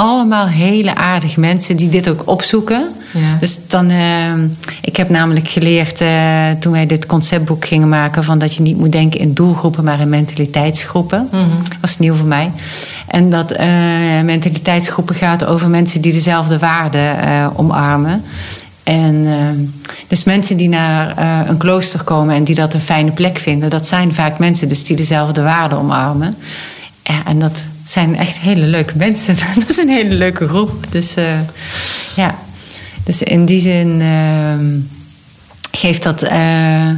Speaker 2: allemaal hele aardige mensen die dit ook opzoeken.
Speaker 1: Ja.
Speaker 2: Dus dan, uh, ik heb namelijk geleerd uh, toen wij dit conceptboek gingen maken, van dat je niet moet denken in doelgroepen, maar in mentaliteitsgroepen.
Speaker 1: Mm -hmm.
Speaker 2: Dat was nieuw voor mij. En dat uh, mentaliteitsgroepen gaat over mensen die dezelfde waarden omarmen. En dus mensen die naar een klooster komen en die dat een fijne plek vinden, dat zijn vaak mensen dus die dezelfde waarden omarmen. En dat zijn echt hele leuke mensen. Dat is een hele leuke groep. Dus uh, ja, dus in die zin uh, geeft dat. Uh,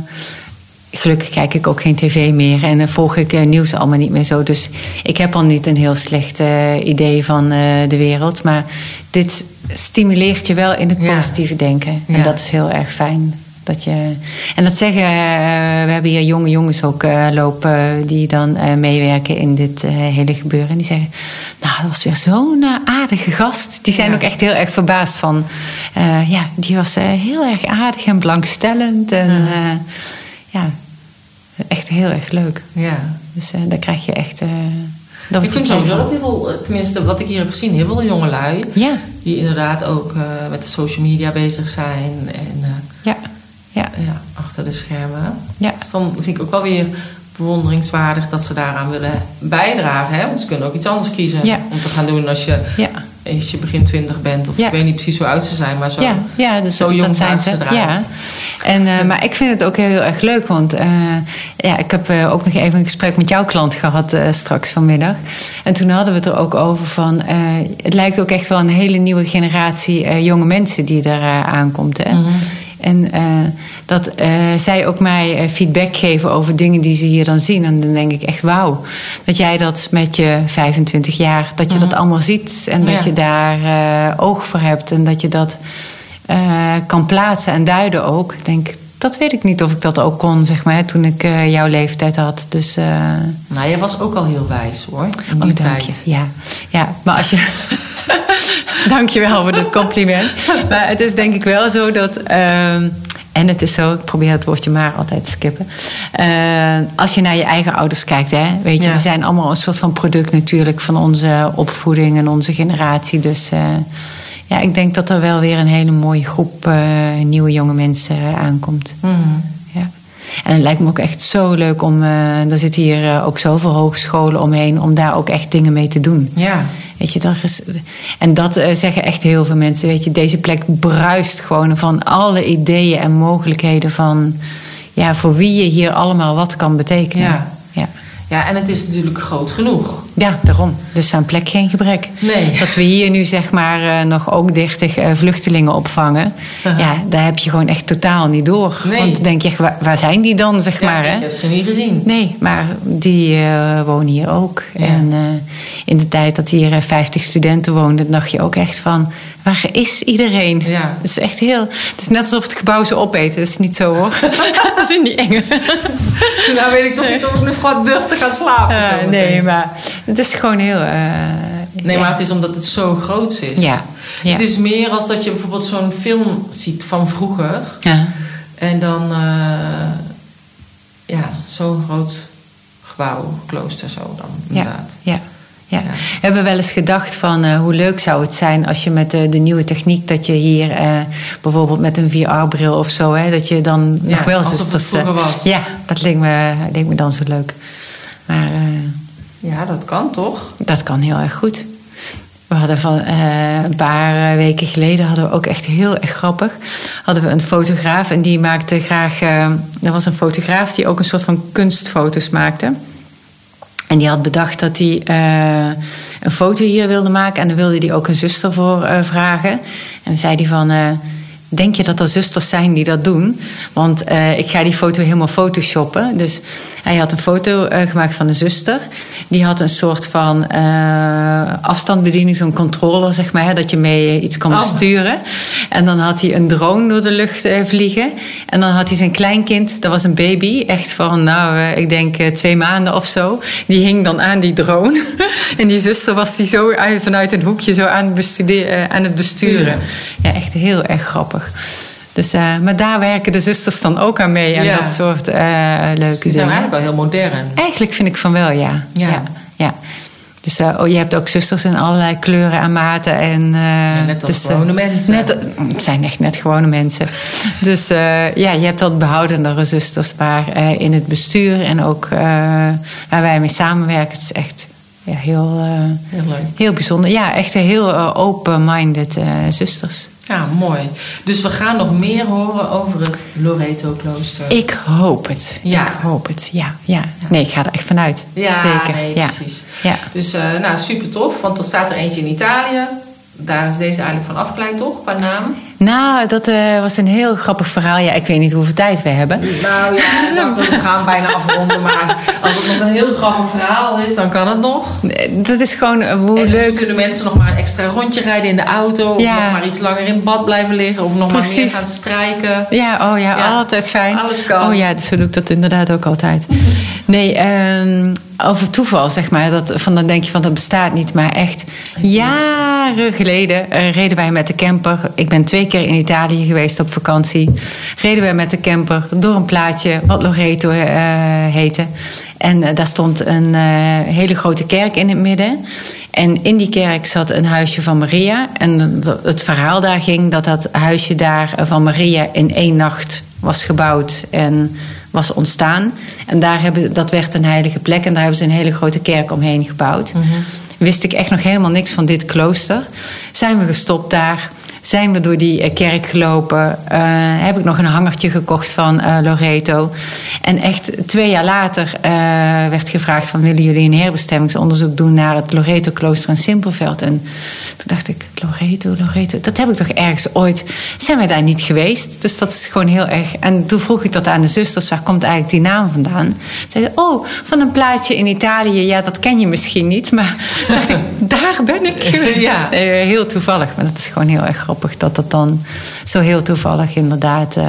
Speaker 2: gelukkig kijk ik ook geen tv meer en volg ik nieuws allemaal niet meer zo. Dus ik heb al niet een heel slecht idee van de wereld. Maar dit stimuleert je wel in het positieve ja. denken. En
Speaker 1: ja.
Speaker 2: dat is heel erg fijn. Dat je, en dat zeggen, we hebben hier jonge jongens ook uh, lopen die dan meewerken in dit hele gebeuren. En die zeggen, nou, dat was weer zo'n aardige gast. Die zijn
Speaker 1: Ja.
Speaker 2: ook echt heel erg verbaasd van, ja, die was heel erg aardig en belangstellend. En
Speaker 1: Ja.
Speaker 2: ja, echt heel erg leuk.
Speaker 1: Ja.
Speaker 2: Dus daar krijg je echt... daar
Speaker 1: Ik vind sowieso dat heel veel, tenminste wat ik hier heb gezien, heel veel jongelui.
Speaker 2: Ja,
Speaker 1: Die inderdaad ook eh, met de social media bezig zijn. En eh,
Speaker 2: ja, ja,
Speaker 1: achter de schermen.
Speaker 2: ja.
Speaker 1: Dus dan vind ik ook wel weer bewonderingswaardig dat ze daaraan willen bijdragen. Hè? Want ze kunnen ook iets anders kiezen
Speaker 2: Ja.
Speaker 1: om te gaan doen als je, als je begin twintig bent. Of ik weet niet precies hoe oud ze zijn, maar zo.
Speaker 2: Ja, ja dus
Speaker 1: zo jong
Speaker 2: dat zijn ze.
Speaker 1: eruit.
Speaker 2: Ja. En, eh, Maar ik vind het ook heel erg leuk, want eh, ja, ik heb eh, ook nog even een gesprek met jouw klant gehad eh, straks vanmiddag. En toen hadden we het er ook over van, het lijkt ook echt wel een hele nieuwe generatie jonge mensen die er aankomt. Hè?
Speaker 1: Mhm.
Speaker 2: En eh, dat eh, zij ook mij eh, feedback geven over dingen die ze hier dan zien. En dan denk ik echt, wauw. Dat jij dat met je 25 jaar, dat je dat allemaal ziet. En dat
Speaker 1: Ja.
Speaker 2: je daar oog voor hebt. En dat je dat kan plaatsen en duiden ook. Ik denk, dat weet ik niet of ik dat ook kon, zeg maar, toen ik jouw leeftijd had. Dus...
Speaker 1: Nou, jij was ook al heel wijs hoor, in die
Speaker 2: Oh, je.
Speaker 1: tijd.
Speaker 2: Ja, ja, maar als je. dank je wel voor dit compliment. Maar het is denk ik wel zo dat. ehm, en het is zo, ik probeer het woordje maar altijd te skippen. Eh, als je naar je eigen ouders kijkt, hè, weet je,
Speaker 1: Ja.
Speaker 2: we zijn allemaal een soort van product natuurlijk van onze opvoeding en onze generatie. Dus eh, ja, ik denk dat er wel weer een hele mooie groep eh, nieuwe jonge mensen eh, aankomt.
Speaker 1: Mhm.
Speaker 2: Ja. En het lijkt me ook echt zo leuk om. er zitten hier ook zoveel hogescholen omheen. om daar ook echt dingen mee te doen.
Speaker 1: Ja.
Speaker 2: Weet je, en dat eh, zeggen echt heel veel mensen. Weet je, deze plek bruist gewoon van alle ideeën en mogelijkheden van. Ja, voor wie je hier allemaal wat kan betekenen.
Speaker 1: Ja.
Speaker 2: Ja,
Speaker 1: ja, en het is natuurlijk groot genoeg.
Speaker 2: ja daarom. Dus aan plek geen gebrek.
Speaker 1: Nee.
Speaker 2: Dat we hier nu zeg maar eh, nog ook 30 eh, vluchtelingen opvangen. Ja, daar heb je gewoon echt totaal niet door.
Speaker 1: Nee.
Speaker 2: Want dan denk je, waar, waar zijn die dan, zeg
Speaker 1: Ja,
Speaker 2: maar. Hè?
Speaker 1: ik heb ze niet gezien.
Speaker 2: Nee, maar die eh, wonen hier ook.
Speaker 1: Ja.
Speaker 2: En in de tijd dat hier eh, 50 studenten woonden, dacht je ook echt van... Waar is iedereen?
Speaker 1: Ja.
Speaker 2: Het is echt heel... Het is net alsof het gebouw ze opeten. Dat is niet zo hoor. dat is in die enge.
Speaker 1: Nou weet ik toch niet of ik nog wat durf te gaan slapen. Zo meteen.
Speaker 2: nee, maar het is gewoon heel... eh,
Speaker 1: Nee,
Speaker 2: ja.
Speaker 1: maar het is omdat het zo groot is.
Speaker 2: Ja, ja.
Speaker 1: Het is meer als dat je bijvoorbeeld zo'n film ziet van vroeger.
Speaker 2: Ja.
Speaker 1: En dan, eh, ja, zo'n groot gebouw, klooster zo dan,
Speaker 2: Ja,
Speaker 1: inderdaad.
Speaker 2: ja. Ja.
Speaker 1: Ja.
Speaker 2: We hebben wel eens gedacht van eh, hoe leuk zou het zijn als je met de, de nieuwe techniek dat je hier eh, bijvoorbeeld met een VR-bril of zo, hè, dat je dan
Speaker 1: Ja,
Speaker 2: nog wel zusters. eh. Ja, dat leek me, leek me dan zo leuk. Maar eh,
Speaker 1: Ja, dat kan toch?
Speaker 2: dat kan heel erg goed. We hadden van eh, een paar eh, weken geleden hadden we ook echt heel erg grappig. Hadden we een fotograaf en die maakte graag. eh er was een fotograaf die ook een soort van kunstfoto's maakte. En die had bedacht dat hij eh, een foto hier wilde maken. En dan wilde hij ook een zuster voor eh, vragen. En dan zei hij van... Denk je dat er zusters zijn die dat doen? Want eh, ik ga die foto helemaal photoshoppen. Dus hij had een foto eh, gemaakt van een zuster. Die had een soort van eh, afstandsbediening, zo'n controller, zeg maar. hè, Dat je mee iets kan
Speaker 1: Oh.
Speaker 2: besturen. En dan had hij een drone door de lucht vliegen. En dan had hij zijn kleinkind, dat was een baby. Echt van, nou, ik denk twee maanden of zo. Die hing dan aan die drone. en die zuster was die zo uit- vanuit een hoekje zo aan het, aan het besturen. Ja, echt heel erg grappig. Dus, eh, maar daar werken de zusters dan ook aan mee. En
Speaker 1: Ja.
Speaker 2: dat soort eh, leuke
Speaker 1: Dus die zijn
Speaker 2: dingen.
Speaker 1: eigenlijk wel heel modern.
Speaker 2: Eigenlijk vind ik van wel, ja.
Speaker 1: Ja.
Speaker 2: ja. ja. Dus eh, oh, je hebt ook zusters in allerlei kleuren en maten. En,
Speaker 1: net als
Speaker 2: dus,
Speaker 1: gewone mensen.
Speaker 2: Net, het zijn echt net gewone mensen. dus ja, je hebt wat behoudendere zusters. Maar in het bestuur en ook waar wij mee samenwerken... het is echt ja, heel,
Speaker 1: Heel leuk.
Speaker 2: heel bijzonder. Ja, echt heel open-minded zusters.
Speaker 1: Ja, mooi. Dus we gaan nog meer horen over het Loreto-klooster.
Speaker 2: Ik hoop het.
Speaker 1: Ja.
Speaker 2: Ik hoop het, ja. ja. Nee, ik ga er echt vanuit.
Speaker 1: Ja,
Speaker 2: Zeker.
Speaker 1: nee,
Speaker 2: ja.
Speaker 1: precies.
Speaker 2: Ja.
Speaker 1: Dus eh, nou, super tof, want er staat er eentje in Italië. Daar is deze eigenlijk van afgeleid, toch, qua naam?
Speaker 2: Nou, dat eh, was een heel grappig verhaal. Ja, ik weet niet hoeveel tijd we hebben.
Speaker 1: Nou ja, ik dacht, we gaan bijna afronden. Maar als het nog een heel grappig verhaal is, dan kan het nog.
Speaker 2: Dat is gewoon eh, hoe
Speaker 1: en
Speaker 2: leuk.
Speaker 1: kunnen mensen nog maar een extra rondje rijden in de auto. Of
Speaker 2: Ja.
Speaker 1: nog maar iets langer in bad blijven liggen. Of nog maar meer gaan strijken.
Speaker 2: Ja, oh ja,
Speaker 1: Ja.
Speaker 2: altijd fijn.
Speaker 1: Alles kan.
Speaker 2: Oh ja, zo doe ik dat inderdaad ook altijd. Nee, ehm, over toeval zeg maar. Dat, van dan denk je van dat bestaat niet. Maar echt jaren geleden eh, reden wij met de camper. Ik ben twee keer in Italië geweest op vakantie. Reden wij met de camper door een plaatje wat Loreto eh, heette. En eh, daar stond een hele grote kerk in het midden. En in die kerk zat een huisje van Maria. En het verhaal daar ging dat dat huisje daar van Maria in één nacht was gebouwd en was ontstaan. En daar hebben, dat werd een heilige plek en daar hebben ze een hele grote kerk omheen gebouwd. Wist ik echt nog helemaal niks van dit klooster. Zijn we gestopt daar. Zijn we door die eh, kerk gelopen. Eh, heb ik nog een hangertje gekocht van eh, Loreto. En echt twee jaar later werd gevraagd van... willen jullie een herbestemmingsonderzoek doen naar het Loreto-klooster in Simpelveld? En toen dacht ik, Loreto, Loreto, dat heb ik toch ergens ooit... Zijn wij daar niet geweest? Dus dat is gewoon heel erg... En toen vroeg ik dat aan de zusters, waar komt eigenlijk die naam vandaan? Zeiden, oh, van een plaatsje in Italië. Ja, dat ken je misschien niet, maar dacht ik, daar ben ik.
Speaker 1: Ja.
Speaker 2: Heel toevallig, maar dat is gewoon heel erg grappig... dat dat dan zo heel toevallig inderdaad eh,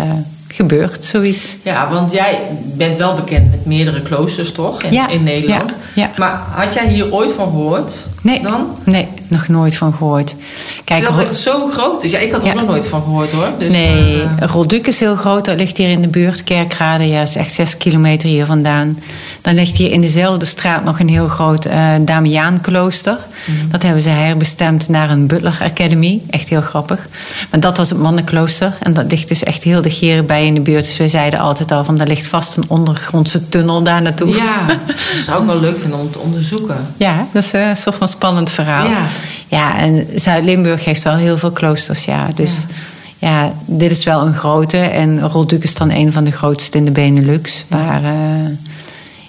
Speaker 2: gebeurt, zoiets.
Speaker 1: Ja, want jij bent wel bekend met meerdere kloosters, toch? In,
Speaker 2: Ja,
Speaker 1: in Nederland.
Speaker 2: ja, ja.
Speaker 1: Maar had jij hier ooit van gehoord?
Speaker 2: Nee,
Speaker 1: Dan?
Speaker 2: nee nog nooit van gehoord. Kijk,
Speaker 1: Terwijl het
Speaker 2: Ro-
Speaker 1: echt zo groot is. Ja, ik had er ook nog nooit van gehoord hoor. Dus,
Speaker 2: nee, Rolduc is heel groot. Dat ligt hier in de buurt. Kerkrade, ja, is echt zes kilometer hier vandaan. Dan ligt hier in dezelfde straat nog een heel groot eh Damiaanklooster. Dat hebben ze herbestemd naar een Butler Academy. Echt heel grappig. Maar dat was het mannenklooster. En dat ligt dus echt heel dicht hierbij in de buurt. Dus we zeiden altijd al van, er ligt vast een ondergrondse tunnel daar naartoe.
Speaker 1: ja, dat zou ik wel leuk vinden om te onderzoeken.
Speaker 2: Ja, dat is eh, een soort van spannend verhaal.
Speaker 1: Ja.
Speaker 2: Ja, en Zuid-Limburg heeft wel heel veel kloosters, ja. Dus ja, dit is wel een grote. En Rolduc is dan een van de grootste in de Benelux. Maar eh,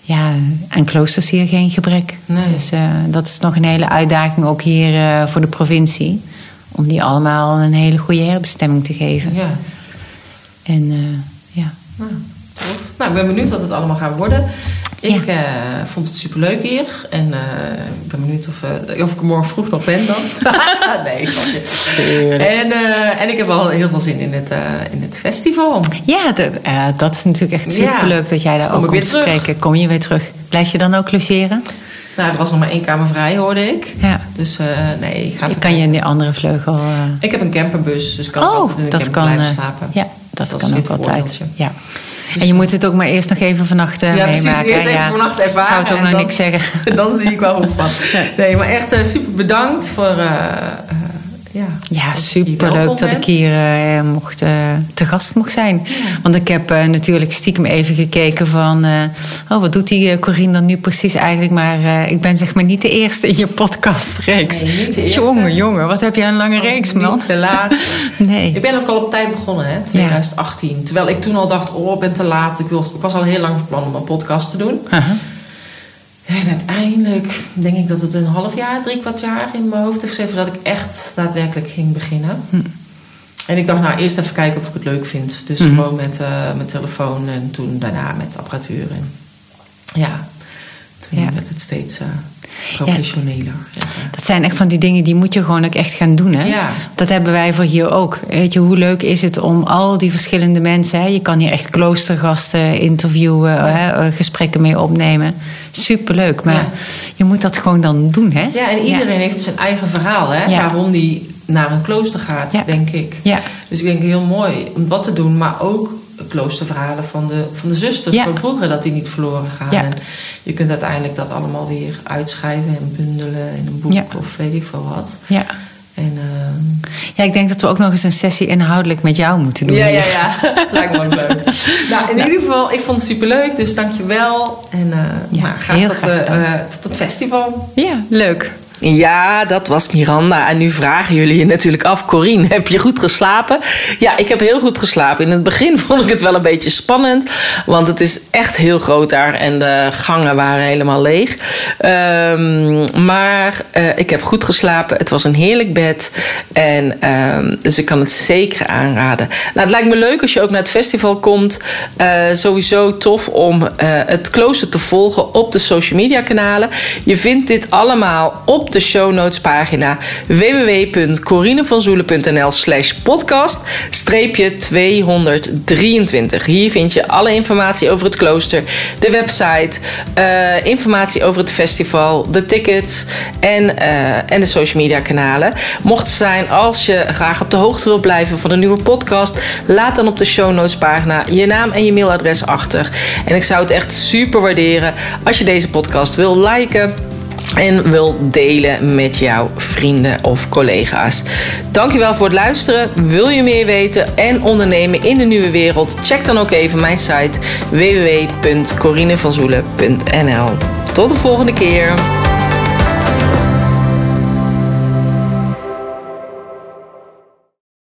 Speaker 2: ja, aan kloosters hier geen gebrek.
Speaker 1: Nee.
Speaker 2: Dus eh, dat is nog een hele uitdaging ook hier eh, voor de provincie. Om die allemaal een hele goede herbestemming te geven.
Speaker 1: Ja.
Speaker 2: En eh, ja.
Speaker 1: Nou, nou, ik ben benieuwd wat het allemaal gaat worden. Ik eh, vond het superleuk hier. En eh, ik ben benieuwd of, eh, of ik er morgen vroeg nog ben dan. nee, grapje. En, en ik heb wel heel veel zin in het, in het festival.
Speaker 2: Ja, dat, dat is natuurlijk echt
Speaker 1: Ja.
Speaker 2: superleuk dat jij
Speaker 1: Dus
Speaker 2: daar
Speaker 1: kom
Speaker 2: ook
Speaker 1: ik
Speaker 2: komt spreken. Kom je weer terug. Blijf je dan ook logeren?
Speaker 1: Nou, er was nog maar één kamer vrij, hoorde ik.
Speaker 2: Ja.
Speaker 1: Dus nee, ik ga
Speaker 2: Ik kan je in die andere vleugel...
Speaker 1: Ik heb een camperbus, dus kan ik
Speaker 2: oh,
Speaker 1: altijd in de
Speaker 2: dat
Speaker 1: camper
Speaker 2: kan,
Speaker 1: blijven slapen.
Speaker 2: Ja,
Speaker 1: Dus
Speaker 2: dat kan ook
Speaker 1: het
Speaker 2: altijd. Ja.
Speaker 1: Dus,
Speaker 2: En je moet het ook maar eerst nog even vannacht
Speaker 1: Ja, precies.
Speaker 2: meemaken.
Speaker 1: Eerst
Speaker 2: hè?
Speaker 1: even
Speaker 2: ja.
Speaker 1: vannacht ervaren
Speaker 2: zou het ook nog
Speaker 1: dan-
Speaker 2: niks zeggen.
Speaker 1: Dan zie ik wel hoe van. Nee, maar echt eh, super bedankt voor... eh, eh, ja,
Speaker 2: Ja,
Speaker 1: dat je
Speaker 2: super leuk
Speaker 1: welkom
Speaker 2: dat ik hier eh, mocht, eh, te gast mocht zijn. Want ik heb eh, natuurlijk stiekem even gekeken van... oh, wat doet die Corine dan nu precies eigenlijk? Maar ik ben zeg maar niet de eerste in je podcastreeks.
Speaker 1: Nee, niet de eerste.
Speaker 2: Jongen, jongen, wat heb jij een lange
Speaker 1: Oh,
Speaker 2: reeks,
Speaker 1: niet
Speaker 2: man.
Speaker 1: te laat.
Speaker 2: Nee.
Speaker 1: Ik ben ook al op tijd begonnen, hè, 2018. Terwijl ik toen al dacht, oh, ik ben te laat. Ik, wil, ik was al heel lang van plan om een podcast te doen.
Speaker 2: Aha.
Speaker 1: En uiteindelijk denk ik dat het een half jaar, drie kwart jaar in mijn hoofd heeft gezeten... dat ik echt daadwerkelijk ging beginnen.
Speaker 2: Hm.
Speaker 1: En ik dacht, nou, eerst even kijken of ik het leuk vind. Dus
Speaker 2: Mhm.
Speaker 1: gewoon met eh, mijn telefoon en toen daarna met apparatuur. En ja, toen
Speaker 2: Ja.
Speaker 1: werd het steeds eh, professioneler. Ja.
Speaker 2: Dat zijn echt van die dingen die moet je gewoon ook echt gaan doen. Hè?
Speaker 1: Ja.
Speaker 2: Dat hebben wij voor hier ook. Weet je, hoe leuk is het om al die verschillende mensen... Hè? Je kan hier echt kloostergasten interviewen, hè? eh, gesprekken mee opnemen. Superleuk, maar
Speaker 1: Ja.
Speaker 2: je moet dat gewoon dan doen. Hè?
Speaker 1: Ja, en iedereen heeft zijn eigen verhaal, hè?
Speaker 2: Ja.
Speaker 1: Waarom die naar een klooster gaat, denk ik.
Speaker 2: Ja.
Speaker 1: Dus ik denk heel mooi om dat te doen, maar ook kloosterverhalen van de, van de zusters van vroeger, dat die niet verloren gaan.
Speaker 2: Ja.
Speaker 1: En je kunt uiteindelijk dat allemaal weer uitschrijven en bundelen in een boek of weet ik veel wat.
Speaker 2: Ja.
Speaker 1: En, ehm,
Speaker 2: ja, ik denk dat we ook nog eens een sessie inhoudelijk met jou moeten doen.
Speaker 1: ja, ja, ja. Lijkt me ook leuk. nou, in ieder geval, ik vond het superleuk, dus dankjewel. En eh
Speaker 2: Ja,
Speaker 1: nou, graag tot,
Speaker 2: graag
Speaker 1: eh, eh, tot het festival.
Speaker 2: Ja, leuk.
Speaker 1: Ja, dat was Miranda. En nu vragen jullie je natuurlijk af, Corine, heb je goed geslapen? Ja, ik heb heel goed geslapen. In het begin vond ik het wel een beetje spannend, want het is echt heel groot daar en de gangen waren helemaal leeg. Ehm, maar eh, ik heb goed geslapen. Het was een heerlijk bed. En, ehm, dus ik kan het zeker aanraden. Nou, het lijkt me leuk als je ook naar het festival komt. Eh, sowieso tof om eh, het klooster te volgen op de social media kanalen. Je vindt dit allemaal op de show notes pagina www.corinevanzoelen.nl slash podcast streepje 223. Hier vind je alle informatie over het klooster, de website, eh, informatie over het festival, de tickets en, eh, en de social media kanalen. Mocht het zijn als je graag op de hoogte wilt blijven van een nieuwe podcast, laat dan op de show notes pagina je naam en je mailadres achter. En ik zou het echt super waarderen als je deze podcast wil liken en wil delen met jouw vrienden of collega's. Dankjewel voor het luisteren. Wil je meer weten en ondernemen in de nieuwe wereld? Check dan ook even mijn site www.corinevanzoelen.nl. Tot de volgende keer.